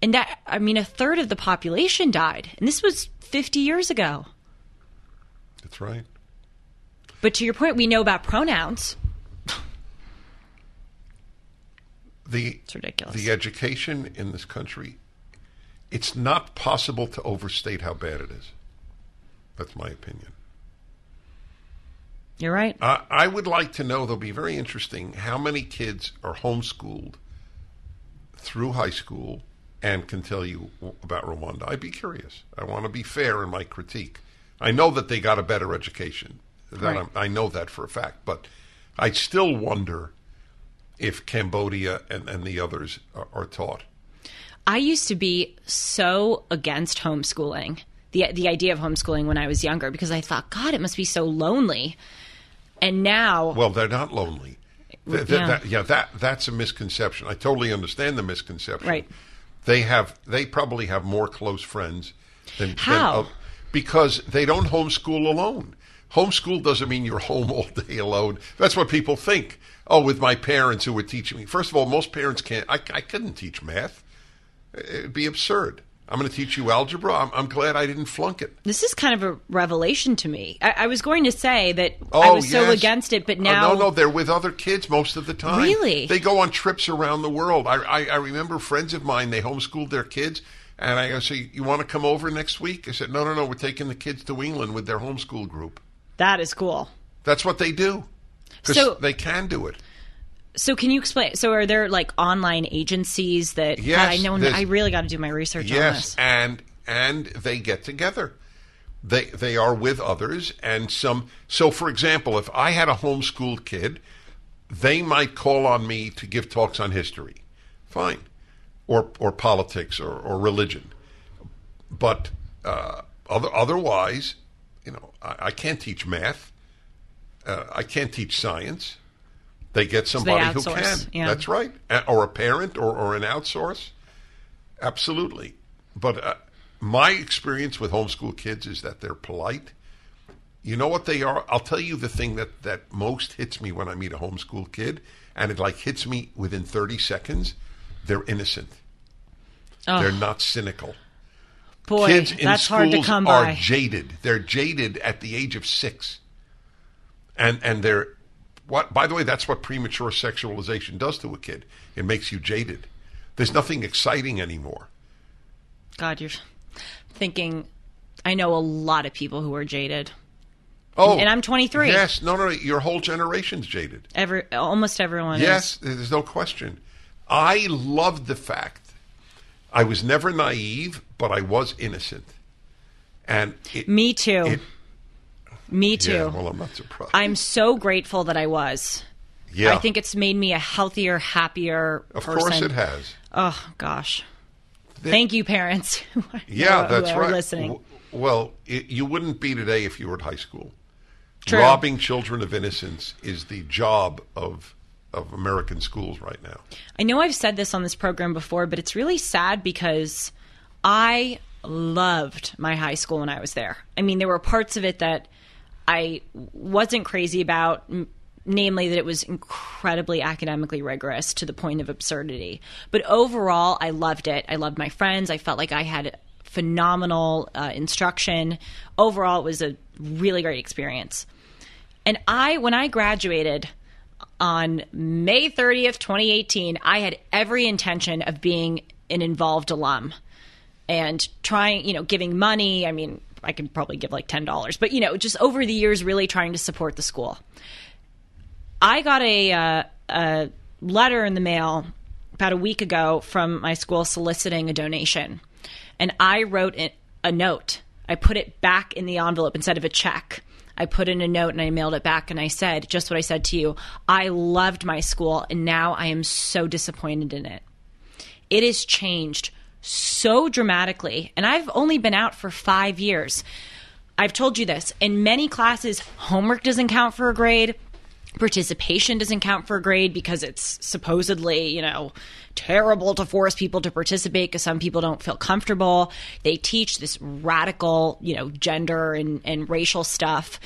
and that i mean a third of the population died and this was 50 years ago That's right. but to your point we know about pronouns The It's ridiculous. The education in this country, it's not possible to overstate how bad it is. That's my opinion. you're right I, I would like to know, though, be very interesting, how many kids are homeschooled through high school and can tell you about Rwanda. I'd be curious. I want to be fair in my critique. I know that they got a better education. That Right. I know that for a fact. But I still wonder if Cambodia and, and the others are, are taught. I used to be so against homeschooling, the the idea of homeschooling when I was younger, because I thought, God, it must be so lonely. And now, Well, they're not lonely. Th- th- Yeah. that- yeah, that that's a misconception. I totally understand the misconception. Right. They have they probably have more close friends than than How? because they don't homeschool alone. Homeschool doesn't mean you're home all day alone. That's what people think. Oh, with my parents who were teaching me. First of all, most parents can't. I, I couldn't teach math. It'd be absurd. I'm going to teach you algebra. I'm, I'm glad I didn't flunk it. This is kind of a revelation to me. I, I was going to say that oh, I was so against it, but Uh, now no, no, they're with other kids most of the time. Really? They go on trips around the world. I, I, I remember friends of mine, they homeschooled their kids, and I said, you want to come over next week? I said, no, no, no, we're taking the kids to England with their homeschool group. that is cool. That's what they do. Because So- they can do it. So can you explain? So are there like online agencies that? Yes, God, I know. I really got to do my research on Yes, this. and and they get together. They they are with others, and some. So, for example, if I had a homeschooled kid, they might call on me to give talks on history, fine, or or politics or, or religion, but uh, other, otherwise, you know, I, I can't teach math. Uh, I can't teach science. They get somebody who can. yeah. That's right, or a parent or, or an outsource. Absolutely. But uh, my experience with homeschool kids is that they're polite. You know what they are? I'll tell you the thing that, that most hits me when I meet a homeschool kid, and it like hits me within 30 seconds. They're innocent. They're not cynical. Boy, Kids in that's schools hard to come are by. jaded. They're jaded at the age of six, and and they're what? By the way, that's what premature sexualization does to a kid. It makes you jaded. There's nothing exciting anymore. God, you're thinking. I know a lot of people who are jaded. Oh, And I'm 23. Yes, no, no, your whole generation's jaded. Every almost everyone. Yes, is. there's no question. I loved the fact I was never naive, but I was innocent. And it, Me too. It- Me too. yeah, well, I'm not surprised. I'm so grateful that I was. yeah, I think it's made me a healthier, happier of person. course it has. Oh gosh. Thank you, parents. Yeah, who that's are right. Listening. Well, it, you wouldn't be today if you were at high school. True. Robbing children of innocence is the job of of American schools right now. I know I've said this on this program before, but it's really sad because I loved my high school when I was there. I mean, there were parts of it that I wasn't crazy about, namely that it was incredibly academically rigorous to the point of absurdity. But overall, I loved it. I loved my friends. I felt like I had phenomenal uh, instruction. Overall, it was a really great experience. And I, when I graduated on May 30th, 2018, I had every intention of being an involved alum and trying, you know, giving money. I mean, I can probably give like $10, but, you know, just over the years, really trying to support the school. I got a, uh, a letter in the mail about a week ago from my school soliciting a donation. And I wrote a note. I put it back in the envelope instead of a check. I put in a note and I mailed it back and I said just what I said to you. I loved my school and now I am so disappointed in it. It has changed so dramatically. And I've only been out for five years. I've told you this. In many classes, homework doesn't count for a grade. Participation doesn't count for a grade because it's supposedly, you know, terrible to force people to participate because some people don't feel comfortable. They teach this radical, you know, gender and, and racial stuff.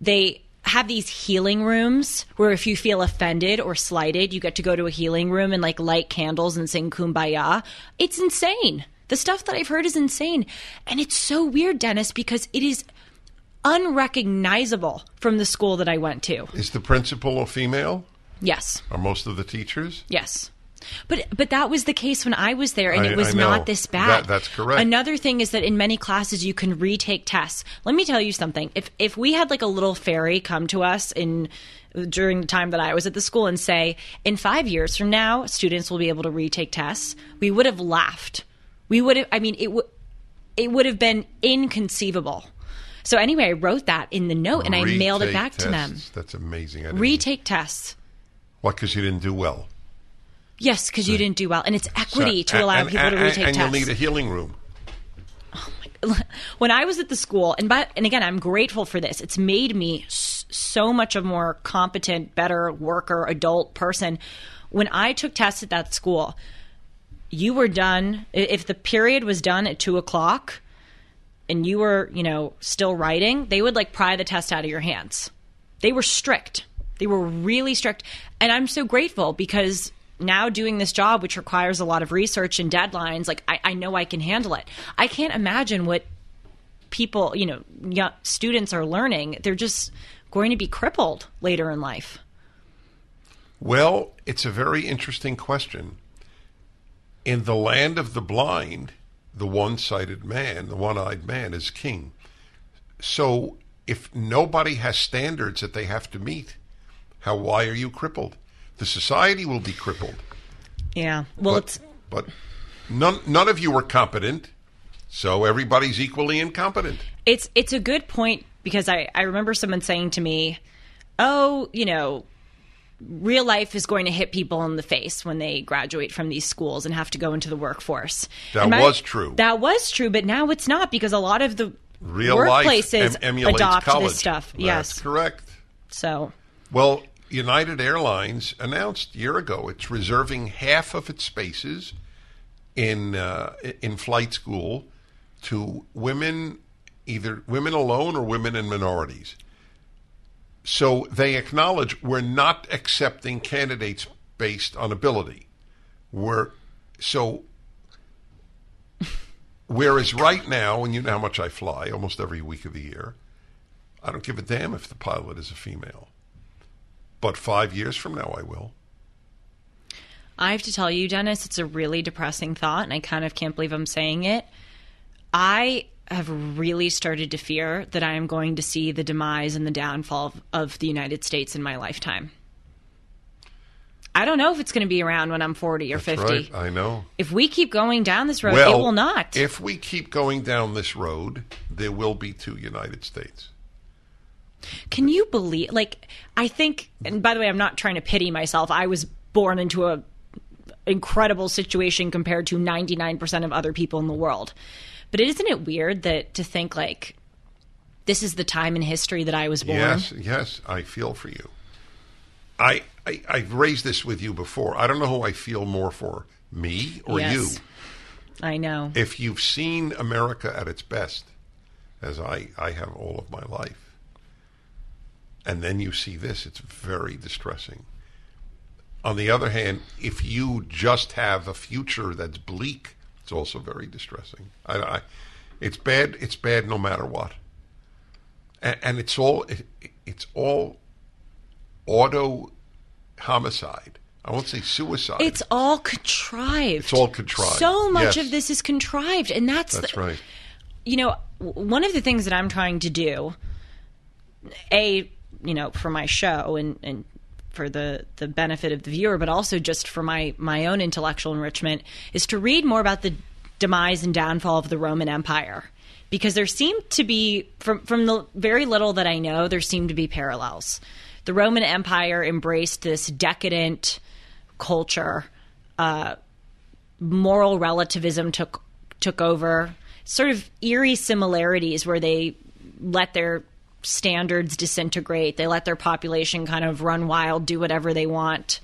They have these healing rooms where if you feel offended or slighted, you get to go to a healing room and like light candles and sing kumbaya. It's insane. The stuff that I've heard is insane. And it's so weird, Dennis, because it is unrecognizable from the school that I went to. Is the principal a female? Yes. Are most of the teachers? Yes. But but that was the case when I was there, and I- it was not this bad. That- that's correct. Another thing is that in many classes you can retake tests. Let me tell you something. If if we had like a little fairy come to us in during the time that I was at the school and say, in five years from now, students will be able to retake tests, we would have laughed. We would have. I mean, it would it would have been inconceivable. So anyway, I wrote that in the note and I mailed it Retake back to them. That's amazing. I Retake tests. What? Because you didn't do well. Yes, because you didn't do well, and it's equity So- to allow and- people to and- retake and tests. you'll need a healing room. Oh when I was at the school, and but and again, I'm grateful for this. It's made me s- so much a more competent, better worker, adult person. When I took tests at that school, you were done. If the period was done at two o'clock, and you were, you know, still writing, they would like pry the test out of your hands. They were strict. They were really strict, and I'm so grateful because now doing this job, which requires a lot of research and deadlines, like I, I know I can handle it. I can't imagine what people, you know, young students are learning. They're just going to be crippled later in life. Well, it's a very interesting question. In the land of the blind, the one sighted man, the one eyed man, is king. So if nobody has standards that they have to meet, how why are you crippled? The society will be crippled. Yeah. Well, but, it's but none none of you are competent, so everybody's equally incompetent. it's it's a good point because I I remember someone saying to me, "Oh, you know, real life is going to hit people in the face when they graduate from these schools and have to go into the workforce." That my- was true. That was true, but now it's not because a lot of the Real life workplaces em- adopt college. this stuff. That's yes. correct. So, Well, United Airlines announced a year ago it's reserving half of its spaces in uh, in flight school to women, either women alone or women and minorities. So they acknowledge we're not accepting candidates based on ability. We're so. Whereas right now, and you know how much I fly almost every week of the year, I don't give a damn if the pilot is a female. But five years from now, I will. I have to tell you, Dennis, it's a really depressing thought, and I kind of can't believe I'm saying it. I have really started to fear that I am going to see the demise and the downfall of, of the United States in my lifetime. I don't know if it's going to be around when I'm 40 or 50. Right? I know. If we keep going down this road, well, it will not. If we keep going down this road, there will be two United States. Can you believe? Like, I think, and by the way, I'm not trying to pity myself. I was born into a incredible situation compared to 99% of other people in the world. But isn't it weird that to think like this is the time in history that I was born? Yes, yes, I feel for you. I, I I've raised this with you before. I don't know who I feel more for, me or Yes. you. I know. If you've seen America at its best, as I, I have all of my life, and then you see this, it's very distressing. On the other hand, if you just have a future that's bleak, it's also very distressing. I, I, it's bad. It's bad no matter what, and, and it's all it, it's all auto homicide. I won't say suicide. It's all contrived. It's all contrived. So much Yes. of this is contrived, and that's that's the, right. you know, one of the things that I'm trying to do, a, you know, for my show and and for the the benefit of the viewer, but also just for my my own intellectual enrichment, is to read more about the demise and downfall of the Roman Empire. Because there seem to be, from from the very little that I know, there seem to be parallels. The Roman Empire embraced this decadent culture uh, moral relativism took took over sort of eerie similarities where they let their standards disintegrate they let their population kind of run wild do whatever they want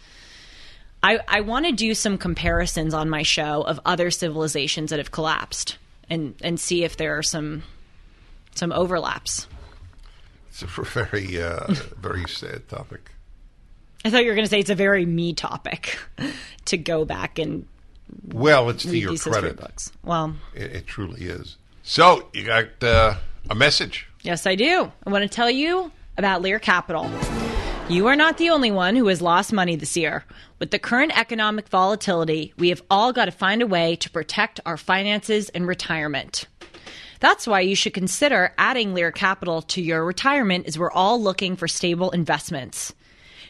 i i want to do some comparisons on my show of other civilizations that have collapsed and and see if there are some some overlaps It's a very uh, very sad topic. i thought you were going to say it's a very me topic to go back and Well, it's to your history credit. books well It, it truly is. So you got uh, a message. Yes, I do. I want to tell you about Lear Capital. You are not the only one who has lost money this year. With the current economic volatility, we have all got to find a way to protect our finances and retirement. That's why you should consider adding Lear Capital to your retirement as we're all looking for stable investments.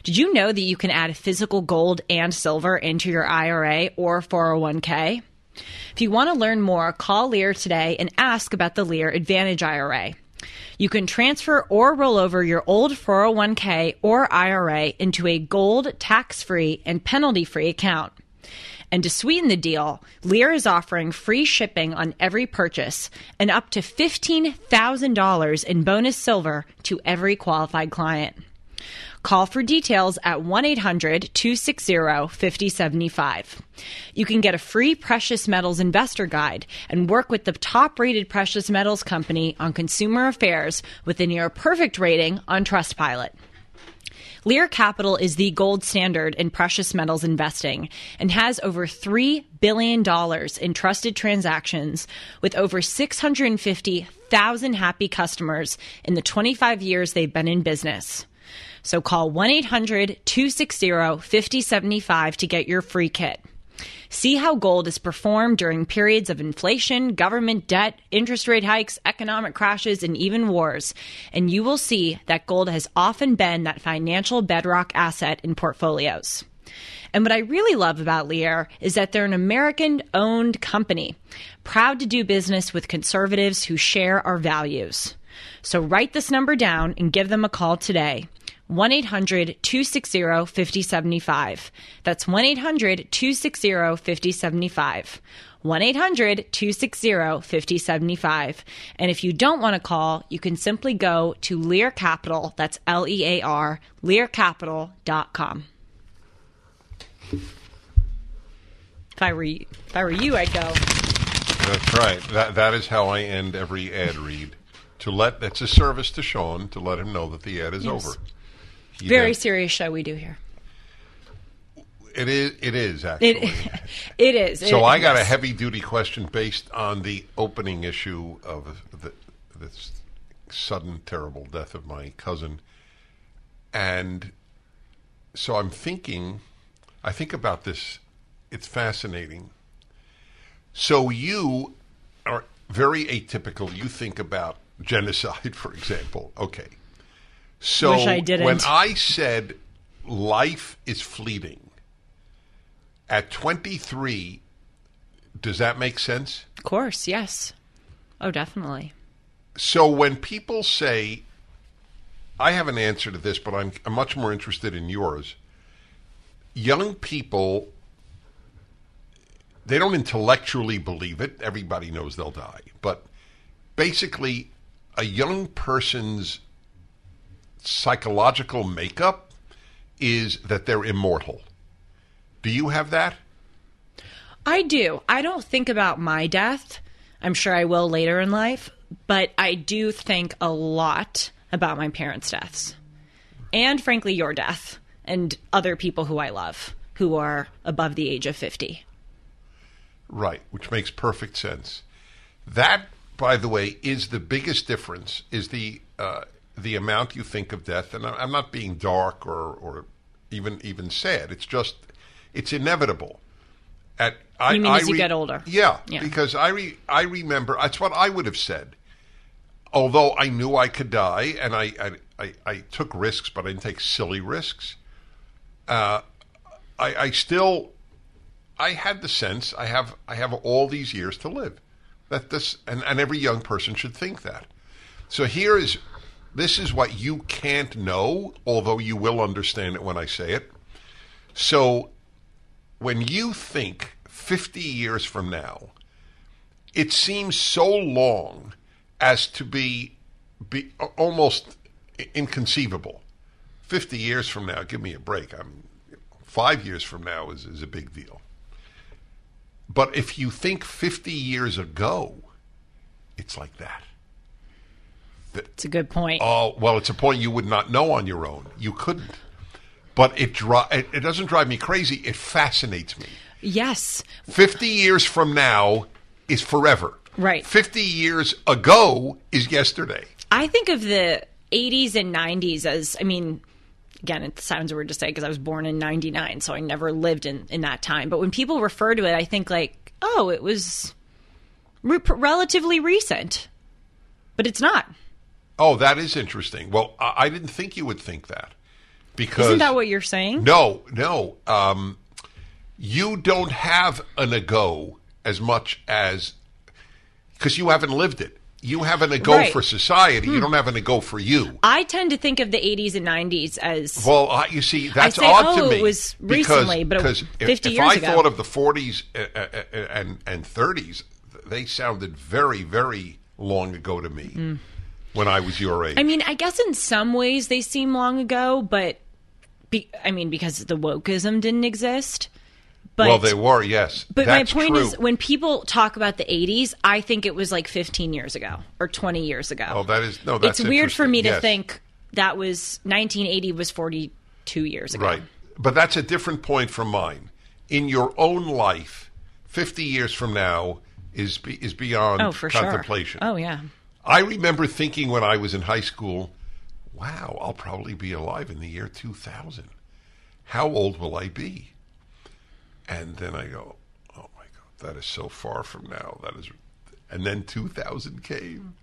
Did you know that you can add physical gold and silver into your IRA or 401k? If you want to learn more, call Lear today and ask about the Lear Advantage IRA. You can transfer or roll over your old 401k or IRA into a gold, tax free, and penalty free account. And to sweeten the deal, Lear is offering free shipping on every purchase and up to $15,000 in bonus silver to every qualified client. Call for details at 1 800 260 5075. You can get a free precious metals investor guide and work with the top rated precious metals company on consumer affairs with a near perfect rating on Trustpilot. Lear Capital is the gold standard in precious metals investing and has over $3 billion in trusted transactions with over 650,000 happy customers in the 25 years they've been in business. So call 1 800 260 5075 to get your free kit. See how gold has performed during periods of inflation, government debt, interest rate hikes, economic crashes, and even wars. And you will see that gold has often been that financial bedrock asset in portfolios. And what I really love about Lear is that they're an American owned company, proud to do business with conservatives who share our values. So write this number down and give them a call today. 1 800 260 5075. That's 1 800 260 5075. 1 800 260 5075. And if you don't want to call, you can simply go to Lear Capital, that's L E A R, learcapital.com. If I were you, if I were you, I'd go. That's right. That that is how I end every ad read. To let that's a service to Sean to let him know that the ad is Yes. over. He Very then- serious show we do here. It is. It is actually. It, it is. so It- I got a heavy duty question based on the opening issue of the, this sudden terrible death of my cousin, and so I'm thinking. I think about this. It's fascinating. So you are very atypical. You think about genocide, for example. Okay. So Wish I didn't. when I said life is fleeting at 23, does that make sense? Of course, yes. Oh, definitely. So when people say, I have an answer to this, but I'm, I'm much more interested in yours. Young people, they don't intellectually believe it. Everybody knows they'll die. But basically, a young person's psychological makeup is that they're immortal. Do you have that? I do. I don't think about my death. I'm sure I will later in life, but I do think a lot about my parents' deaths. And frankly, your death and other people who I love who are above the age of 50. Right, which makes perfect sense. That, by the way, is the biggest difference. Is the uh, the amount you think of death, and I'm not being dark or or even even sad. It's just it's inevitable. At I, You mean I as you get older? Yeah, Yeah. because I re, I remember that's what I would have said. Although I knew I could die, and I I, I, I took risks, but I didn't take silly risks. Uh, I, I still I had the sense I have I have all these years to live. That this and, and every young person should think that. So here is this is what you can't know, although you will understand it when I say it. So when you think 50 years from now, it seems so long as to be, be almost inconceivable. 50 years from now, give me a break. I'm five years from now is, is a big deal. But if you think 50 years ago, it's like that. It's a good point. Oh, well, it's a point you would not know on your own. You couldn't. But it, dri- it, it doesn't drive me crazy. It fascinates me. yes. 50 years from now is forever. Right. 50 years ago is yesterday. I think of the 80s and 90s as, I mean, again, it sounds weird to say because I was born in 99, so I never lived in, in that time. But when people refer to it, I think like, oh, it was re- relatively recent. But it's not. Oh, that is interesting. Well, I, I didn't think you would think that. Because Isn't that what you're saying? No, no. Um, you don't have an ago as much as because you haven't lived it. You have an ago Right. Hmm. for society. You don't have an ago for you. I tend to think of the 80s and 90s as Well, uh, you see, that's say, odd oh, to me. it was because- recently, but it- because if, 50 if years I ago. thought of the 40s uh, uh, uh, and and 30s, they sounded very, very long ago to me when I was your age. I mean, I guess in some ways they seem long ago, but be, I mean, because the wokeism didn't exist. But well, they were, yes. But That's my point true. is, when people talk about the 80s, I think it was like 15 years ago or 20 years ago. Oh, that is no. That's it's weird for me to. Yes. think that was 1980 was 42 years ago. Right. But that's a different point from mine. In your own life, 50 years from now is is beyond Oh, for contemplation. sure. Oh, yeah. I remember thinking when I was in high school, wow, I'll probably be alive in the year 2000. How old will I be? And then I go, oh my God, that is so far from now. That is, and then 2000 came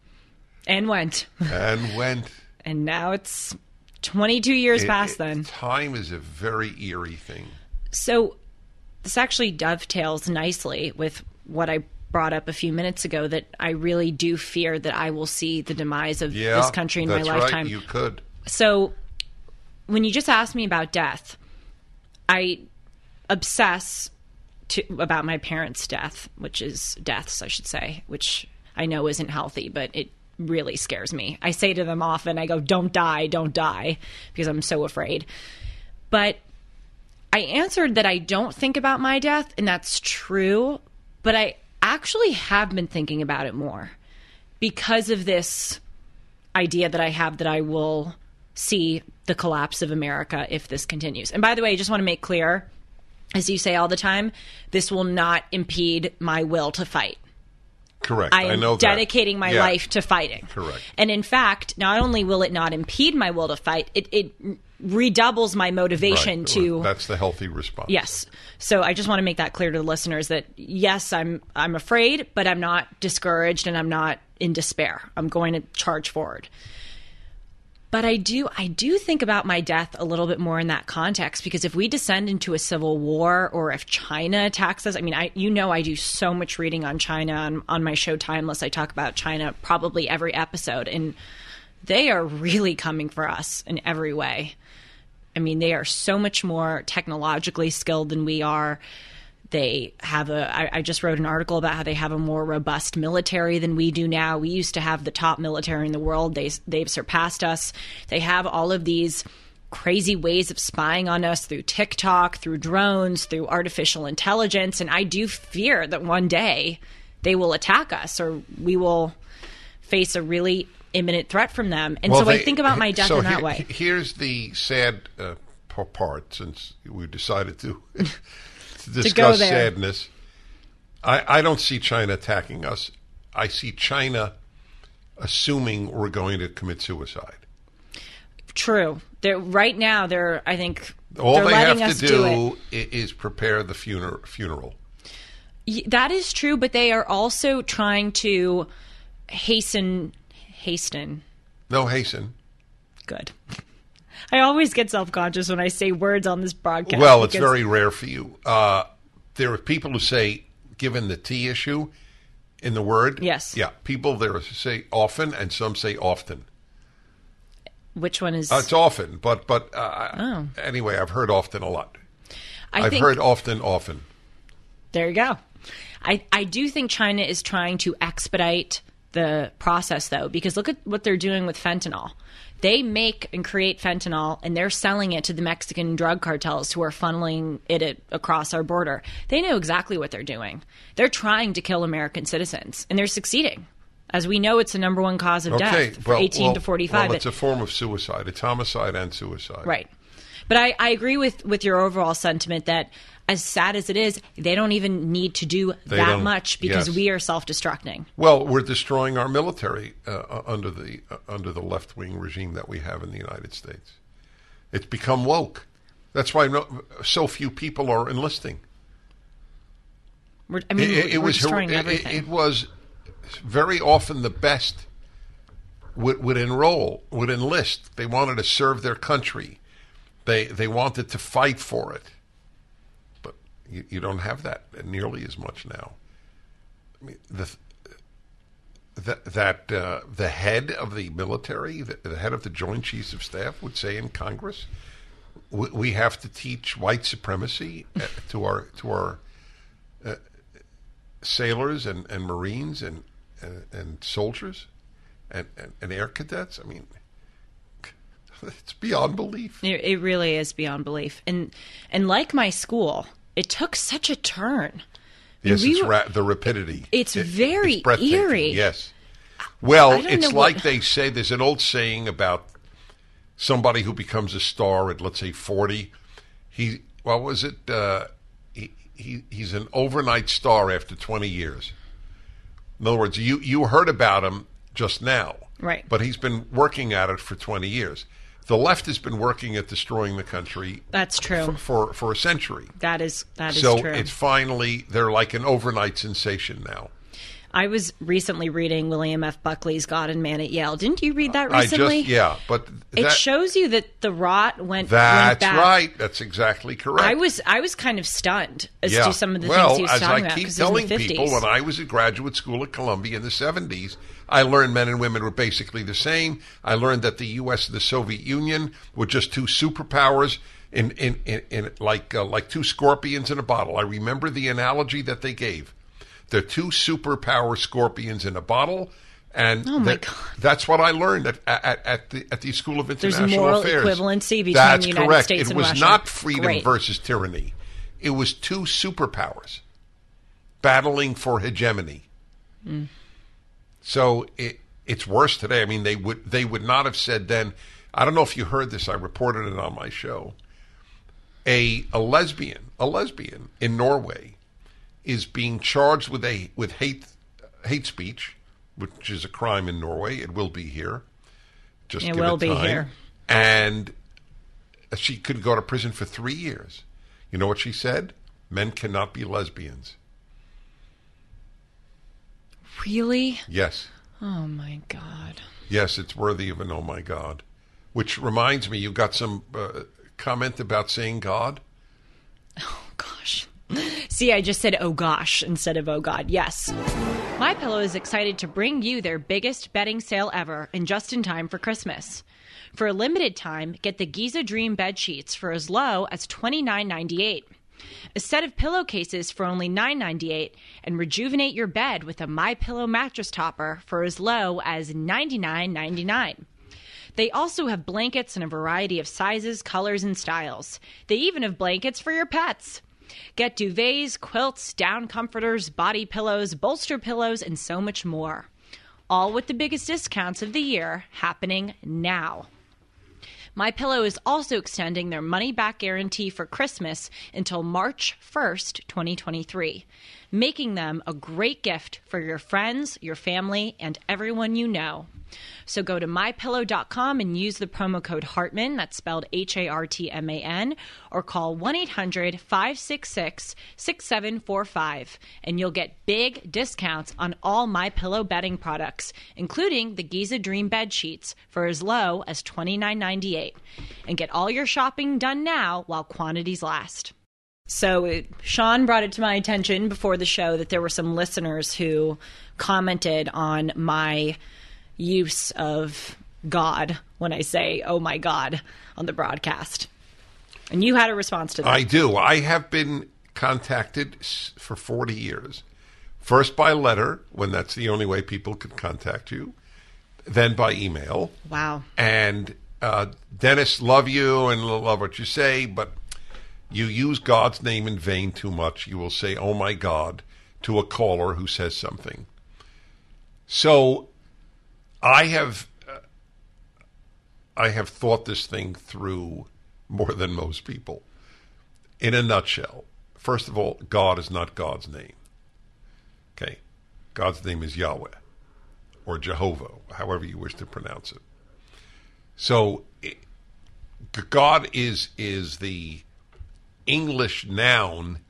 And went. and went. And now it's 22 years It- past it- then. Time is a very eerie thing. So this actually dovetails nicely with what I brought up a few minutes ago that I really do fear that I will see the demise of Yeah, this country in my that's lifetime. Right. You could. So when you just asked me about death, I obsess to, about my parents' death, which is deaths, I should say, which I know isn't healthy, but it really scares me. I say to them often, I go, don't die, don't die, because I'm so afraid. But I answered that I don't think about my death, and that's true, but I actually have been thinking about it more because of this idea that I have that I will see the collapse of America if this continues. And by the way, I just want to make clear, as you say all the time, this will not impede my will to fight. Correct. I am know that. dedicating my Yeah. life to fighting. Correct. And in fact, not only will it not impede my will to fight, it, it redoubles my motivation Right. to That's the healthy response. Yes. So I just want to make that clear to the listeners that yes, I'm I'm afraid, but I'm not discouraged and I'm not in despair. I'm going to charge forward. But I do I do think about my death a little bit more in that context because if we descend into a civil war or if China attacks us, I mean I you know I do so much reading on China on, on my show Timeless. I talk about China probably every episode and they are really coming for us in every way. I mean, they are so much more technologically skilled than we are. They have a. I, I just wrote an article about how they have a more robust military than we do now. We used to have the top military in the world. They they've surpassed us. They have all of these crazy ways of spying on us through TikTok, through drones, through artificial intelligence, and I do fear that one day they will attack us or we will face a really imminent threat from them. And Well, so I think about my death so in that here- way. Here's the sad uh, part, since we decided to, to discuss there. sadness. I, I don't see China attacking us. I see China assuming we're going to commit suicide. True. They're right now. They're. I think All they have to do, do, is prepare the funeral. funeral. That is true, but they are also trying to hasten. Hasten. No, hasten. Good. I always get self conscious when I say words on this broadcast. Well, it's very rare for you. Uh, there are people who say, given the T issue in the word. Yes. Yeah. People there say often, and some say often. Which one is? Uh, it's often, but but uh, Oh. anyway, I've heard often a lot. I have think, heard often, often. There you go. I, I do think China is trying to expedite the process, though, because look at what they're doing with fentanyl. They make and create fentanyl, and they're selling it to the Mexican drug cartels who are funneling it at, across our border. They know exactly what they're doing. They're trying to kill American citizens, and they're succeeding. As we know, it's the number one cause of Okay, death for well, 18 well, to 45. Well, it's a form of suicide. It's homicide and suicide. Right. But I, I agree with, with your overall sentiment that as sad as it is, they don't even need to do They that much because yes. we are self destructing. Well, we're destroying our military uh, uh, under the uh, under the left wing regime that we have in the United States. It's become woke. That's why no, so few people are enlisting. We're, I mean, it, it we're was destroying it, everything. it, it was very often the best would, would enroll would enlist. They wanted to serve their country. They they wanted to fight for it. You, you don't have that nearly as much now. I mean the that that uh, the head of the military, the, the head of the Joint Chiefs of Staff, would say in Congress, we, we have to teach white supremacy uh, to our to our sailors and, and Marines and, and, and soldiers and, and, and air cadets. I mean, it's beyond belief. It really is beyond belief. And and like my school, it took such a turn. Yes, we it's were- ra- the rapidity. It's It- very it's eerie. Yes. Well, it's like what- they say. There's an old saying about somebody who becomes a star at let's say 40 he what was it uh, he, he he's an overnight star after 20 years in other words you you heard about him just now Right. but he's been working at it for 20 years the left has been working at destroying the country That's true. for for, for a century that is that is so true. So it's finally they're like an overnight sensation now I was recently reading William F. Buckley's God and Man at Yale. Didn't you read that i recently? just yeah but It shows you that the rot went. went that's back. right that's exactly correct I was I was kind of stunned as yeah. to some of the well, things he was as talking I about. keep 'cause it was telling in the 50s. people, when I was at graduate school at Columbia in the 70s, I learned men and women were basically the same. I learned that the U.S. and the Soviet Union were just two superpowers. In, in, in, in like uh, like two scorpions in a bottle. I remember the analogy that they gave. They're two superpower scorpions in a bottle, and Oh, that- that's what I learned at, at, at the at the School of There's International moral Affairs. equivalency between That's the United correct. States it and was not freedom Great. versus tyranny. It was two superpowers battling for hegemony. Hmm. So it, it's worse today. I mean, they would they would not have said then. I don't know if you heard this. I reported it on my show. A a lesbian, a lesbian in Norway, is being charged with a with hate hate speech, which is a crime in Norway. It will be here. Just It give will it be here. And she could go to prison for three years. You know what she said? Men cannot be lesbians. really. Yes. Oh my god. Yes, it's worthy of an oh my God. Which reminds me, you got some uh, comment about saying God? Oh gosh. See, I just said oh gosh instead of oh god. Yes. My Pillow is excited to bring you their biggest bedding sale ever and just in time for Christmas. For a limited time, get the Giza Dream bed sheets for as low as $29.98. A set of pillowcases for only $9.98 and rejuvenate your bed with a My Pillow mattress topper for as low as $99.99. They also have blankets in a variety of sizes, colors, and styles. They even have blankets for your pets. Get duvets, quilts, down comforters, body pillows, bolster pillows, and so much more. All with the biggest discounts of the year happening now. My Pillow is also extending their money back guarantee for Christmas until March 1st, 2023, making them a great gift for your friends, your family, and everyone you know. So go to mypillow.com and use the promo code Hartman, that's spelled H A R T M A N, or call 1 800 566 6745, and you'll get big discounts on all My Pillow bedding products, including the Giza Dream bed sheets for as low as $29.98. And get all your shopping done now while quantities last. So it, Sean brought it to my attention before the show that there were some listeners who commented on my use of God when I say, oh my God, on the broadcast. And you had a response to that. I do. I have been contacted for 40 years. First by letter, when that's the only way people could contact you, then by email. wow. And uh, Dennis, love you and love what you say, but you use God's name in vain too much. You will say, oh my God, to a caller who says something. So I have. uh, I have thought this thing through more than most people. In a nutshell, first of all, God is not God's name. Okay. God's name is Yahweh or Jehovah, however you wish to pronounce it. So it, God is is the English noun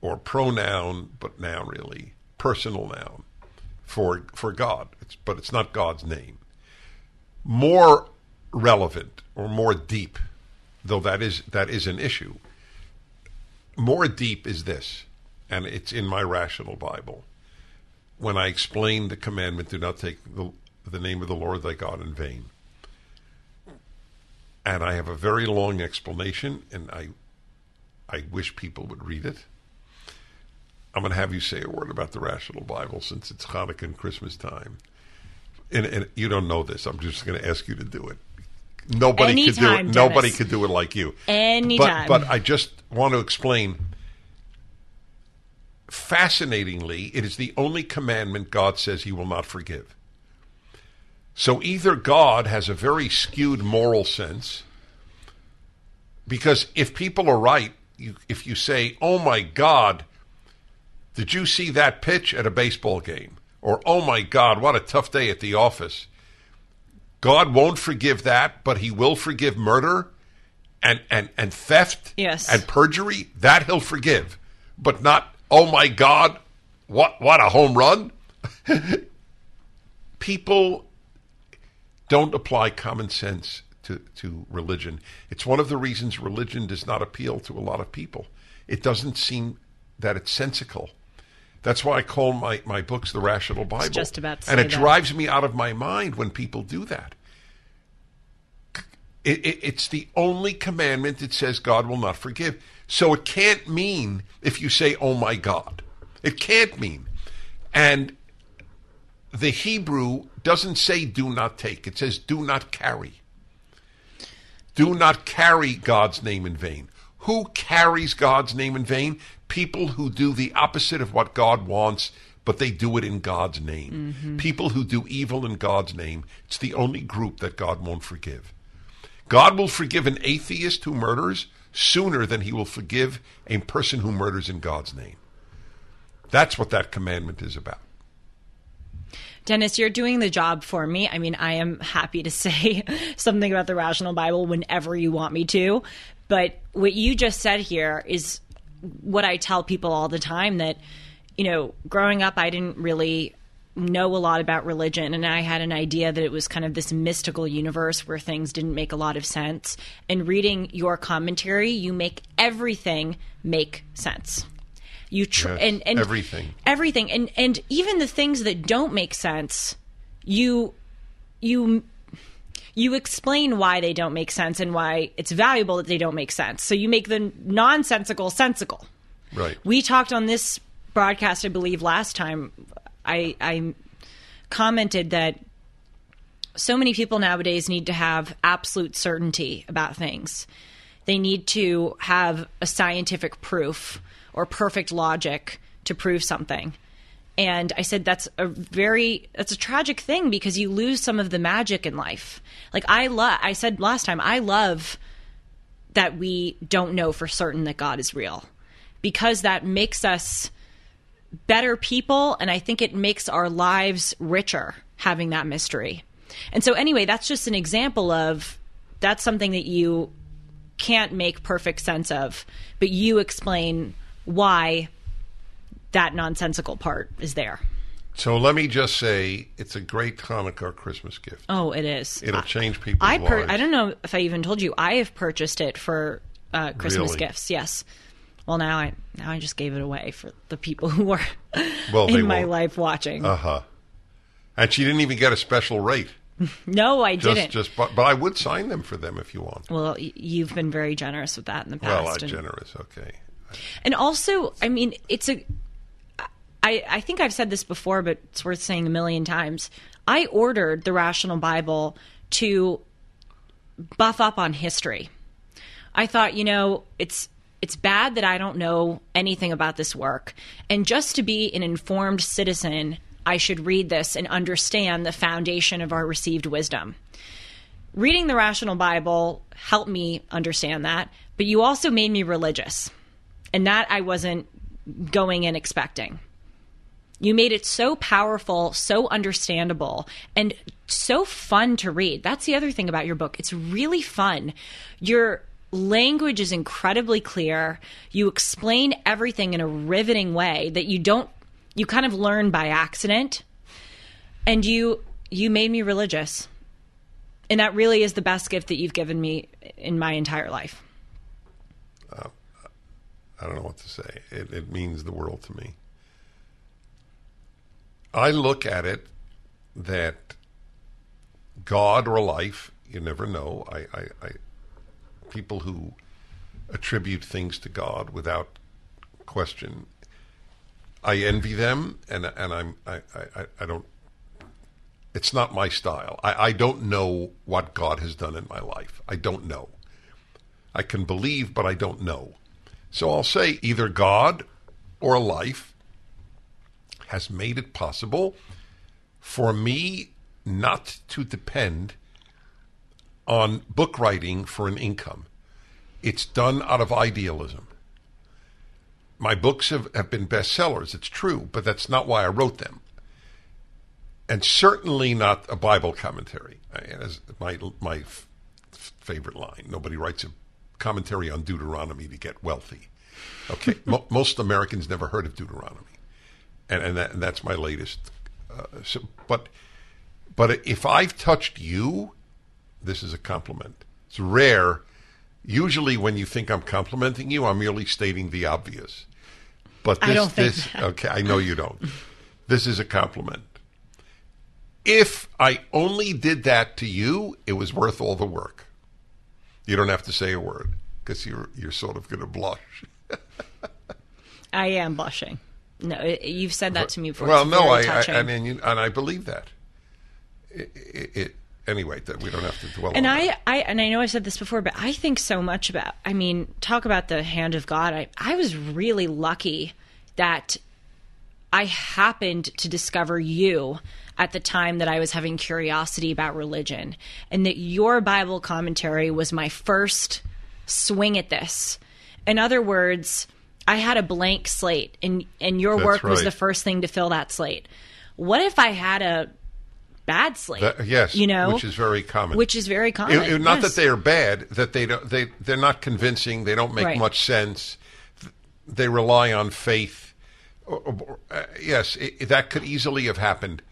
or pronoun, but noun really, personal noun for for God. It's, but it's not God's name. More relevant or more deep, though that is that is an issue. More deep is this, and it's in my rational Bible. When I explain the commandment, do not take the, the name of the Lord thy God in vain. And I have a very long explanation, and I I wish people would read it. I'm going to have you say a word about the Rational Bible since it's Hanukkah and Christmas time. And, and you don't know this. I'm just going to ask you to do it. Nobody could do it. Anytime, Nobody could do it like you. Anytime. But, but I just want to explain. Fascinatingly, it is the only commandment God says He will not forgive. So either God has a very skewed moral sense, because if people are right, you, if you say, "Oh my God, did you see that pitch at a baseball game?" or "Oh my God, what a tough day at the office," God won't forgive that, but He will forgive murder and and and theft Yes. and perjury. That He'll forgive, but not "Oh my God, what what a home run." People don't apply common sense to, to religion. It's one of the reasons religion does not appeal to a lot of people. It doesn't seem that it's sensical. That's why I call my, my books the Rational Bible. just about and it that. drives me out of my mind when people do that. It, it, it's the only commandment that says God will not forgive. So it can't mean if you say, oh my God. It can't mean. And the Hebrew doesn't say do not take, it says do not carry. Do not carry God's name in vain. Who carries God's name in vain? People who do the opposite of what God wants, but they do it in God's name. Mm-hmm. People who do evil in God's name. It's the only group that God won't forgive. God will forgive an atheist who murders sooner than he will forgive a person who murders in God's name. That's what that commandment is about. Dennis, you're doing the job for me. I mean, I am happy to say something about the Rational Bible whenever you want me to. But what you just said here is what I tell people all the time that, you know, growing up, I didn't really know a lot about religion and I had an idea that it was kind of this mystical universe where things didn't make a lot of sense. And reading your commentary, you make everything make sense. You tr- Yes, and, and everything. everything. And and even the things that don't make sense you you you explain why they don't make sense and why it's valuable that they don't make sense. So you make the nonsensical sensical. Right. we talked on this broadcast i believe last time. I i commented that so many people nowadays need to have absolute certainty about things. They need to have a scientific proof or perfect logic to prove something. And i said that's a very that's a tragic thing because you lose some of the magic in life. Like i love i said last time i love that we don't know for certain that god is real because that makes us better people and i think it makes our lives richer having that mystery. And so anyway that's just an example of that's something that you can't make perfect sense of but you explain why that nonsensical part is there So let me just say it's a great Hanukkah or Christmas gift. oh it is It'll change people's i per- lives. i don't know if i even told you i have purchased it for uh, christmas Really? gifts yes well now i now i just gave it away for the people who are Well, in my won't. life watching Uh huh. And she didn't even get a special rate. no i Just, didn't just, but, but I would sign them for them if you want. Well, y- you've been very generous with that in the past. Well, I'm generous. Okay. And also, I mean, it's a. I, I think I've said this before, but it's worth saying a million times. I ordered the Rational Bible to buff up on history. I thought, you know, it's it's bad that I don't know anything about this work, and just to be an informed citizen, I should read this and understand the foundation of our received wisdom reading the rational bible helped me understand that but you also made me religious and that i wasn't going in expecting. You made it so powerful so understandable and so fun to read. That's the other thing about your book. It's really fun. Your language is incredibly clear. You explain everything in a riveting way that you don't you kind of learn by accident. And you you made me religious. And that really is the best gift that you've given me in my entire life. I don't know what to say. It, it means the world to me. I look at it that God or life, you never know. I, I, I people who attribute things to God without question, I envy them, and and I'm I, I, I don't. It's not my style. I, I don't know what God has done in my life. I don't know. I can believe, but I don't know. So I'll say either God or life has made it possible for me not to depend on book writing for an income. It's done out of idealism. My books have, have been bestsellers, it's true, but that's not why I wrote them. And certainly not a Bible commentary. As my, my f- favorite line nobody writes a commentary on Deuteronomy to get wealthy. Okay, Mo- most Americans never heard of Deuteronomy. And, and, that, and that's my latest. Uh, so, but, but if I've touched you, this is a compliment. It's rare. Usually, when you think I'm complimenting you, I'm merely stating the obvious. But this, I don't think this, okay, I know you don't. This is a compliment. If I only did that to you, it was worth all the work. You don't have to say a word because you're you're sort of going to blush. I am blushing. No, you've said that to me before. Well, no, I, I and and, you, and I believe that. It, it, it anyway. That we don't have to dwell. and on I, that. I, and I know I said this before, but I think so much about. I mean, talk about the hand of God. I, I was really lucky that I happened to discover you at the time that I was having curiosity about religion, and that your Bible commentary was my first swing at this. In other words, I had a blank slate, and and your That's work was the first thing to fill that slate. What if I had a bad slate? That- yes, you know, which is very common. which is very common. It- it- not yes. that they are bad, that they don't, they they're not convincing. They don't make Right. much sense. They rely on faith. Uh, yes, it, that could easily have happened.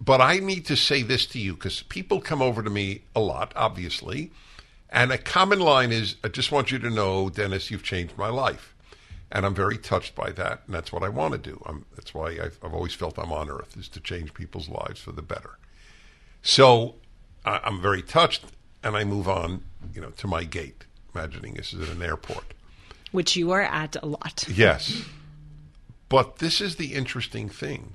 But I need to say this to you because people come over to me a lot, obviously, and a common line is, "I just want you to know, Dennis, you've changed my life." And I'm very touched by that, and that's what I want to do. I'm, that's why I've, I've always felt I'm on Earth is to change people's lives for the better. So I, I'm very touched, and I move on, you know, to my gate, imagining this is at an airport. which you are at a lot. Yes, but this is the interesting thing.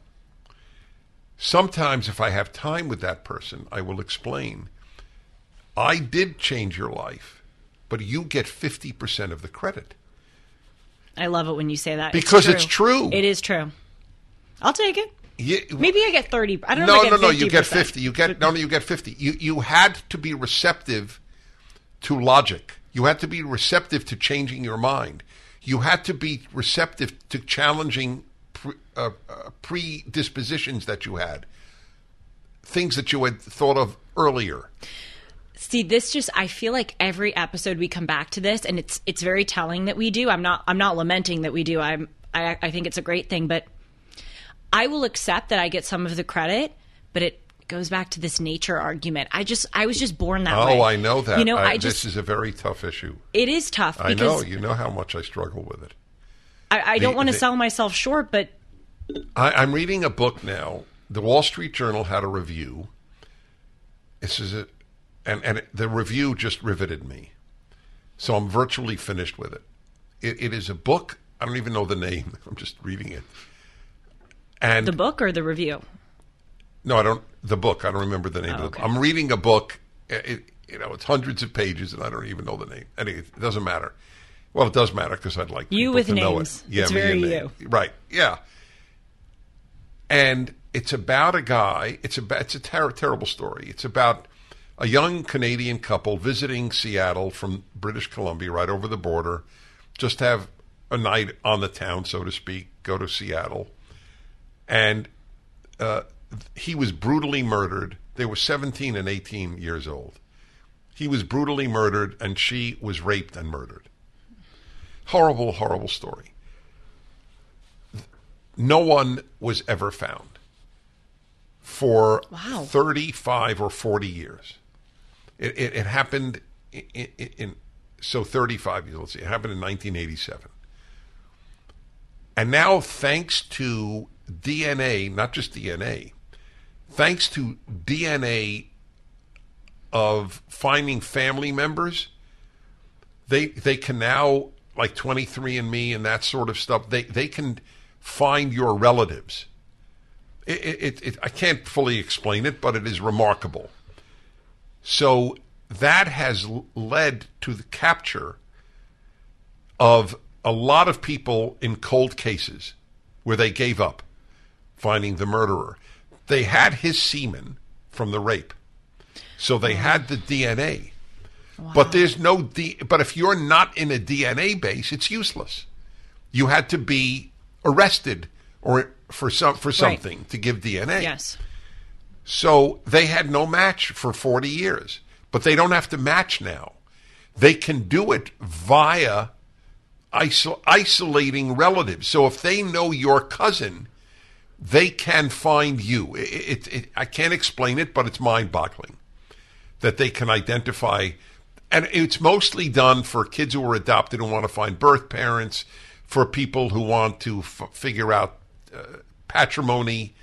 Sometimes, if I have time with that person, I will explain. I did change your life, but you get fifty percent of the credit. I love it when you say that Because it's true. It is true. I'll take it. Yeah, Maybe I get thirty. I don't no, know. if I no, no. You get 50%. fifty. You get no, no. You get fifty. You you had to be receptive to logic. You had to be receptive to changing your mind. You had to be receptive to challenging pre, uh, uh, predispositions that you had, things that you had thought of earlier. See, this just I feel like every episode we come back to this, and it's it's very telling that we do. I'm not I'm not lamenting that we do. I'm I I think it's a great thing, but I will accept that I get some of the credit, but it goes back to this nature argument. I just I was just born that oh, way. Oh, I know that. You know, I, this just is a very tough issue. it is tough I know. You know how much I struggle with it. I, I don't want to the- sell myself short, but I, I'm reading a book now. The Wall Street Journal had a review. This is it, and and the review just riveted me. So I'm virtually finished with it. It, it is a book. I don't even know the name. I'm just reading it. And the book or the review. No, I don't. The book. I don't remember the name of Oh, the okay. book. I'm reading a book. It, it- you know, it's hundreds of pages, and I don't even know the name. Anyway, it doesn't matter. Well, it does matter because I'd like You with to know it. names. Yeah, It's me very and you. name. Right? Yeah. And it's about a guy. It's about. It's a ter- terrible story. It's about a young Canadian couple visiting Seattle from British Columbia, right over the border. Just have a night on the town, so to speak. Go to Seattle, and uh, he was brutally murdered. They were 17 and 18 years old. He was brutally murdered, and she was raped and murdered. Horrible, horrible story. No one was ever found for Wow. 35 or 40 years. It, it, it happened in, in, in, so 35 years, let's see, it happened in 1987. And now, thanks to DNA, not just DNA, thanks to DNA of finding family members, they they can now like 23andMe and that sort of stuff. They they can find your relatives. It, it, it, I can't fully explain it, but it is remarkable. So that has led to the capture of a lot of people in cold cases where they gave up finding the murderer. They had his semen, from the rape. So they had the DNA. But there's no D. But if you're not in a DNA base, it's useless. You had to be arrested or for some for something to give DNA. Yes. So they had no match for 40 years, but they don't have to match now. They can do it via isol- isolating relatives. So if they know your cousin, they can find you. It, it, it, I can't explain it, but it's mind boggling that they can identify. And it's mostly done for kids who are adopted and want to find birth parents, for people who want to f- figure out uh, patrimony.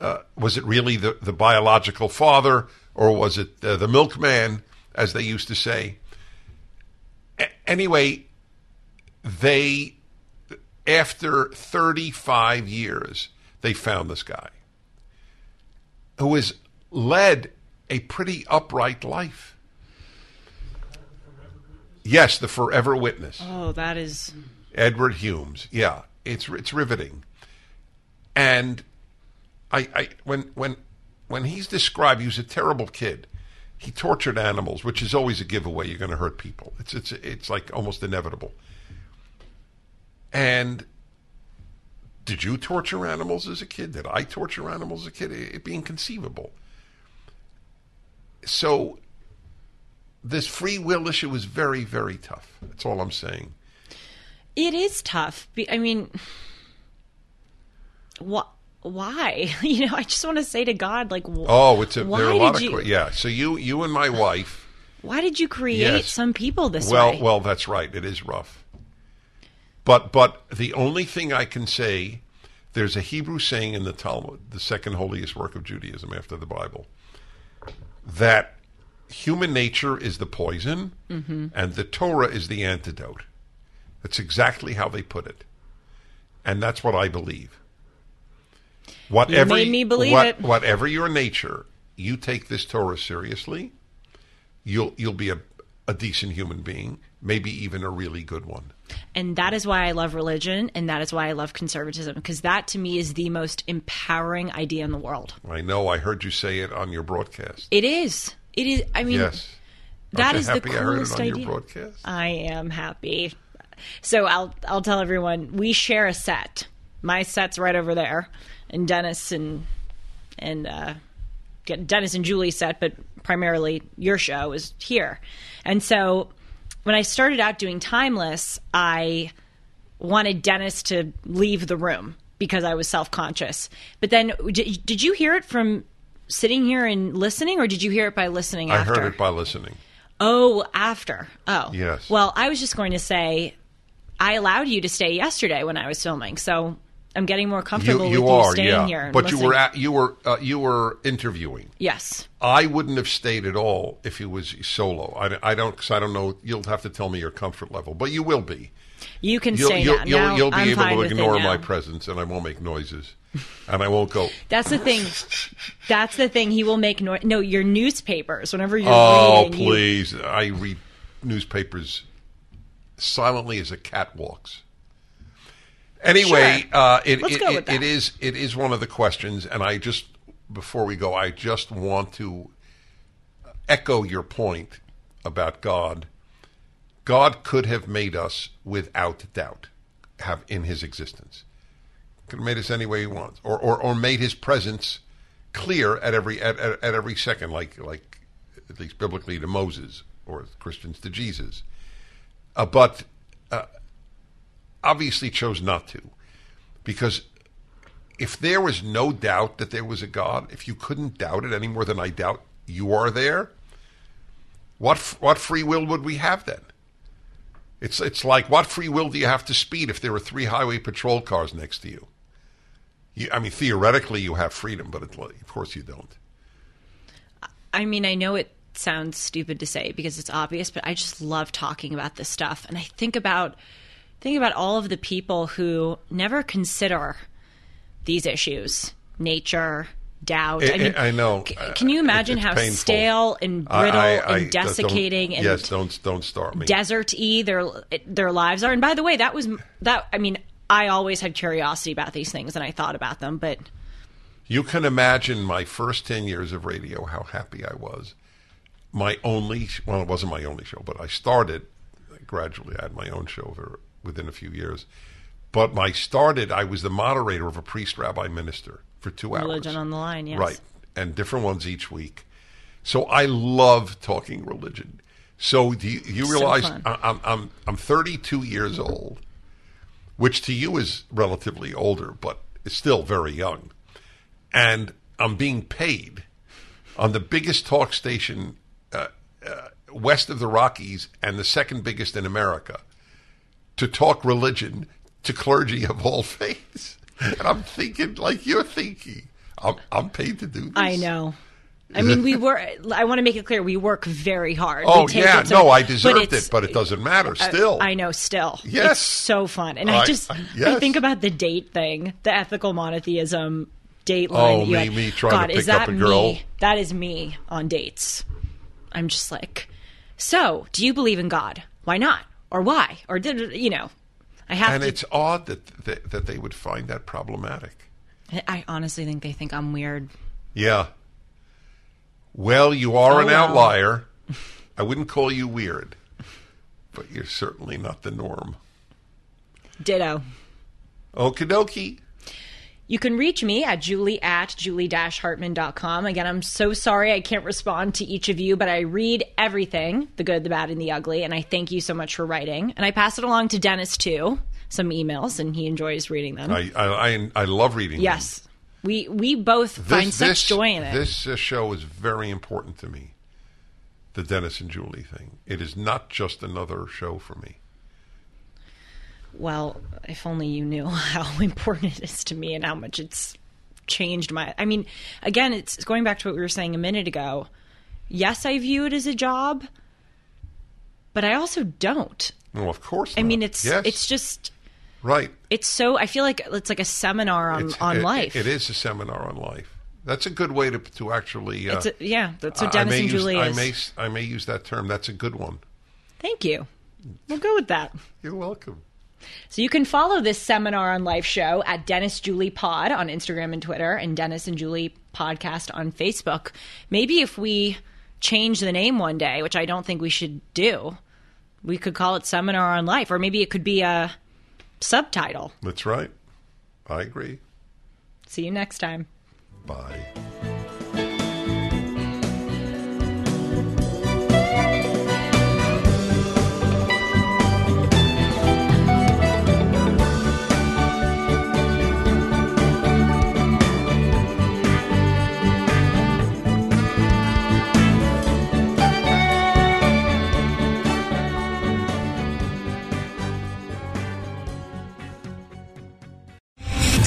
Uh, was it really the, the biological father, or was it uh, the milkman, as they used to say? A- anyway, they, after 35 years, they found this guy who has led a pretty upright life. Yes, the forever witness. Oh, that is. Edward Humes. Yeah, it's it's riveting. And I, I when when when he's described, he was a terrible kid. He tortured animals, which is always a giveaway. You're going to hurt people. It's it's it's like almost inevitable. And did you torture animals as a kid? Did I torture animals as a kid? It'd be inconceivable. So this free will issue is very, very tough. That's all I'm saying. It is tough. I mean, what? Why? You know, I just want to say to God, like, wh- Oh, it's a, why there are a lot of you, yeah. So you you and my wife. Why did you create Yes. some people this Well, way? well, that's right. It is rough. But but the only thing I can say, there's a Hebrew saying in the Talmud, the second holiest work of Judaism after the Bible, that human nature is the poison Mm-hmm. and the Torah is the antidote. That's exactly how they put it, and that's what I believe. Whatever made me believe what- it. Whatever your nature, you take this Torah seriously you'll you'll be a, a decent human being, maybe even a really good one. and that is why I love religion, and that is why I love conservatism, because that to me is the most empowering idea in the world. I know I heard you say it on your broadcast. It is. It is. I mean, yes. that is the happy I heard it coolest idea. I am happy. So I'll I'll tell everyone we share a set. My set's right over there, and Dennis and and uh, Dennis and Julie's set, but primarily your show is here. And so when I started out doing Timeless, I wanted Dennis to leave the room because I was self conscious. But then, did, did you hear it from sitting here and listening, or did you hear it by listening I after? heard it by listening. Oh, after. Oh. Yes. Well, I was just going to say I allowed you to stay yesterday when I was filming. So I'm getting more comfortable you with are, you staying yeah. here. But you were at, you were uh, you were interviewing. Yes. I wouldn't have stayed at all if it was solo. I, I don't because I don't know. You'll have to tell me your comfort level, but you will be. You can You'll stay you'll, now. you'll, Now you'll be I'm able to ignore my presence, and I won't make noises, and I won't go. That's the thing. That's the thing. He will make noise. No, your newspapers. Whenever you're Oh, reading, you- please! I read newspapers silently as a cat walks. Anyway, Sure. uh, it, it, it- it is it is one of the questions, and I just before we go, I just want to echo your point about God. God could have made us without doubt, have in His existence. Could have made us any way He wants, or or, or made His presence clear at every at, at, at every second, like like at least biblically to Moses or Christians to Jesus. Uh, but uh, obviously chose not to, because if there was no doubt that there was a God, if you couldn't doubt it any more than I doubt you are there, what what free will would we have then? It's it's like what free will do you have to speed if there are three highway patrol cars next to you? you I mean, theoretically you have freedom, but it, of course you don't. I mean, I know it sounds stupid to say because it's obvious, but I just love talking about this stuff, and I think about think about all of the people who never consider these issues, nature, doubt. I, I- mean, I know. c- can you imagine how painful. stale and brittle I- I- and desiccating and yes, don't don't start me. desert-y their their lives are? And by the way, that was that. I mean, I always had curiosity about these things, and I thought about them, but You can imagine my first 10 years of radio, how happy I was. My only, well, it wasn't my only show, but I started gradually. I had my own show within a few years. But my started, I was the moderator of a priest, rabbi, minister for two hours. Religion on the line, yes. Right. And different ones each week. So I love talking religion. So do you, you realize. I- I'm, I'm, I'm 32 years old, which to you is relatively older, but it's still very young. And I'm being paid on the biggest talk station uh, uh, west of the Rockies and the second biggest in America to talk religion to clergy of all faiths. And I'm thinking, like you're thinking, I'm, I'm paid to do this. I know. I mean, we work. I want to make it clear we work very hard. Oh yeah, no, I but deserved it's- it, but it doesn't matter. Uh, still, I know. Still, Yes. it's so fun, and I, I- just I- I think about the date thing, the ethical monotheism date Oh, line. you me- had. me trying to God, is pick up that a girl. Me? That is me on dates. I'm just like, so do you believe in God? Why not? Or why? Or did you know? I have and to. it's odd that, that that they would find that problematic. I honestly think they think I'm weird. Yeah. Well, you are Oh, an well. outlier. I wouldn't call you weird, but you're certainly not the norm. Ditto. Okie dokie. You can reach me at julie at julie-hartman.com. Again, I'm so sorry I can't respond to each of you, but I read everything, the good, the bad, and the ugly, and I thank you so much for writing. And I pass it along to Dennis, too, some emails, and he enjoys reading them. I I, I, I love reading. them. yes. We, we both find such joy in it. This uh, show is very important to me. The Dennis and Julie thing. It is not just another show for me. Well, if only you knew how important it is to me and how much it's changed my. I mean, again, it's going back to what we were saying a minute ago. Yes, I view it as a job, but I also don't. No, of course. I mean, it's yes, it's just right. it's so. I feel like it's like a seminar on It's- on it- life. It is a seminar on life. That's a good way to to actually. Uh, It's a, yeah, that's what Dennis and use, Julie I may I may use that term. That's a good one. Thank you. We'll go with that. You're welcome. So you can follow this seminar on life show at Dennis Julie Pod on Instagram and Twitter, and Dennis and Julie Podcast on Facebook. Maybe if we change the name one day, which I don't think we should do, we could call it Seminar on Life, or maybe it could be a subtitle. That's right. I agree. See you next time. Bye.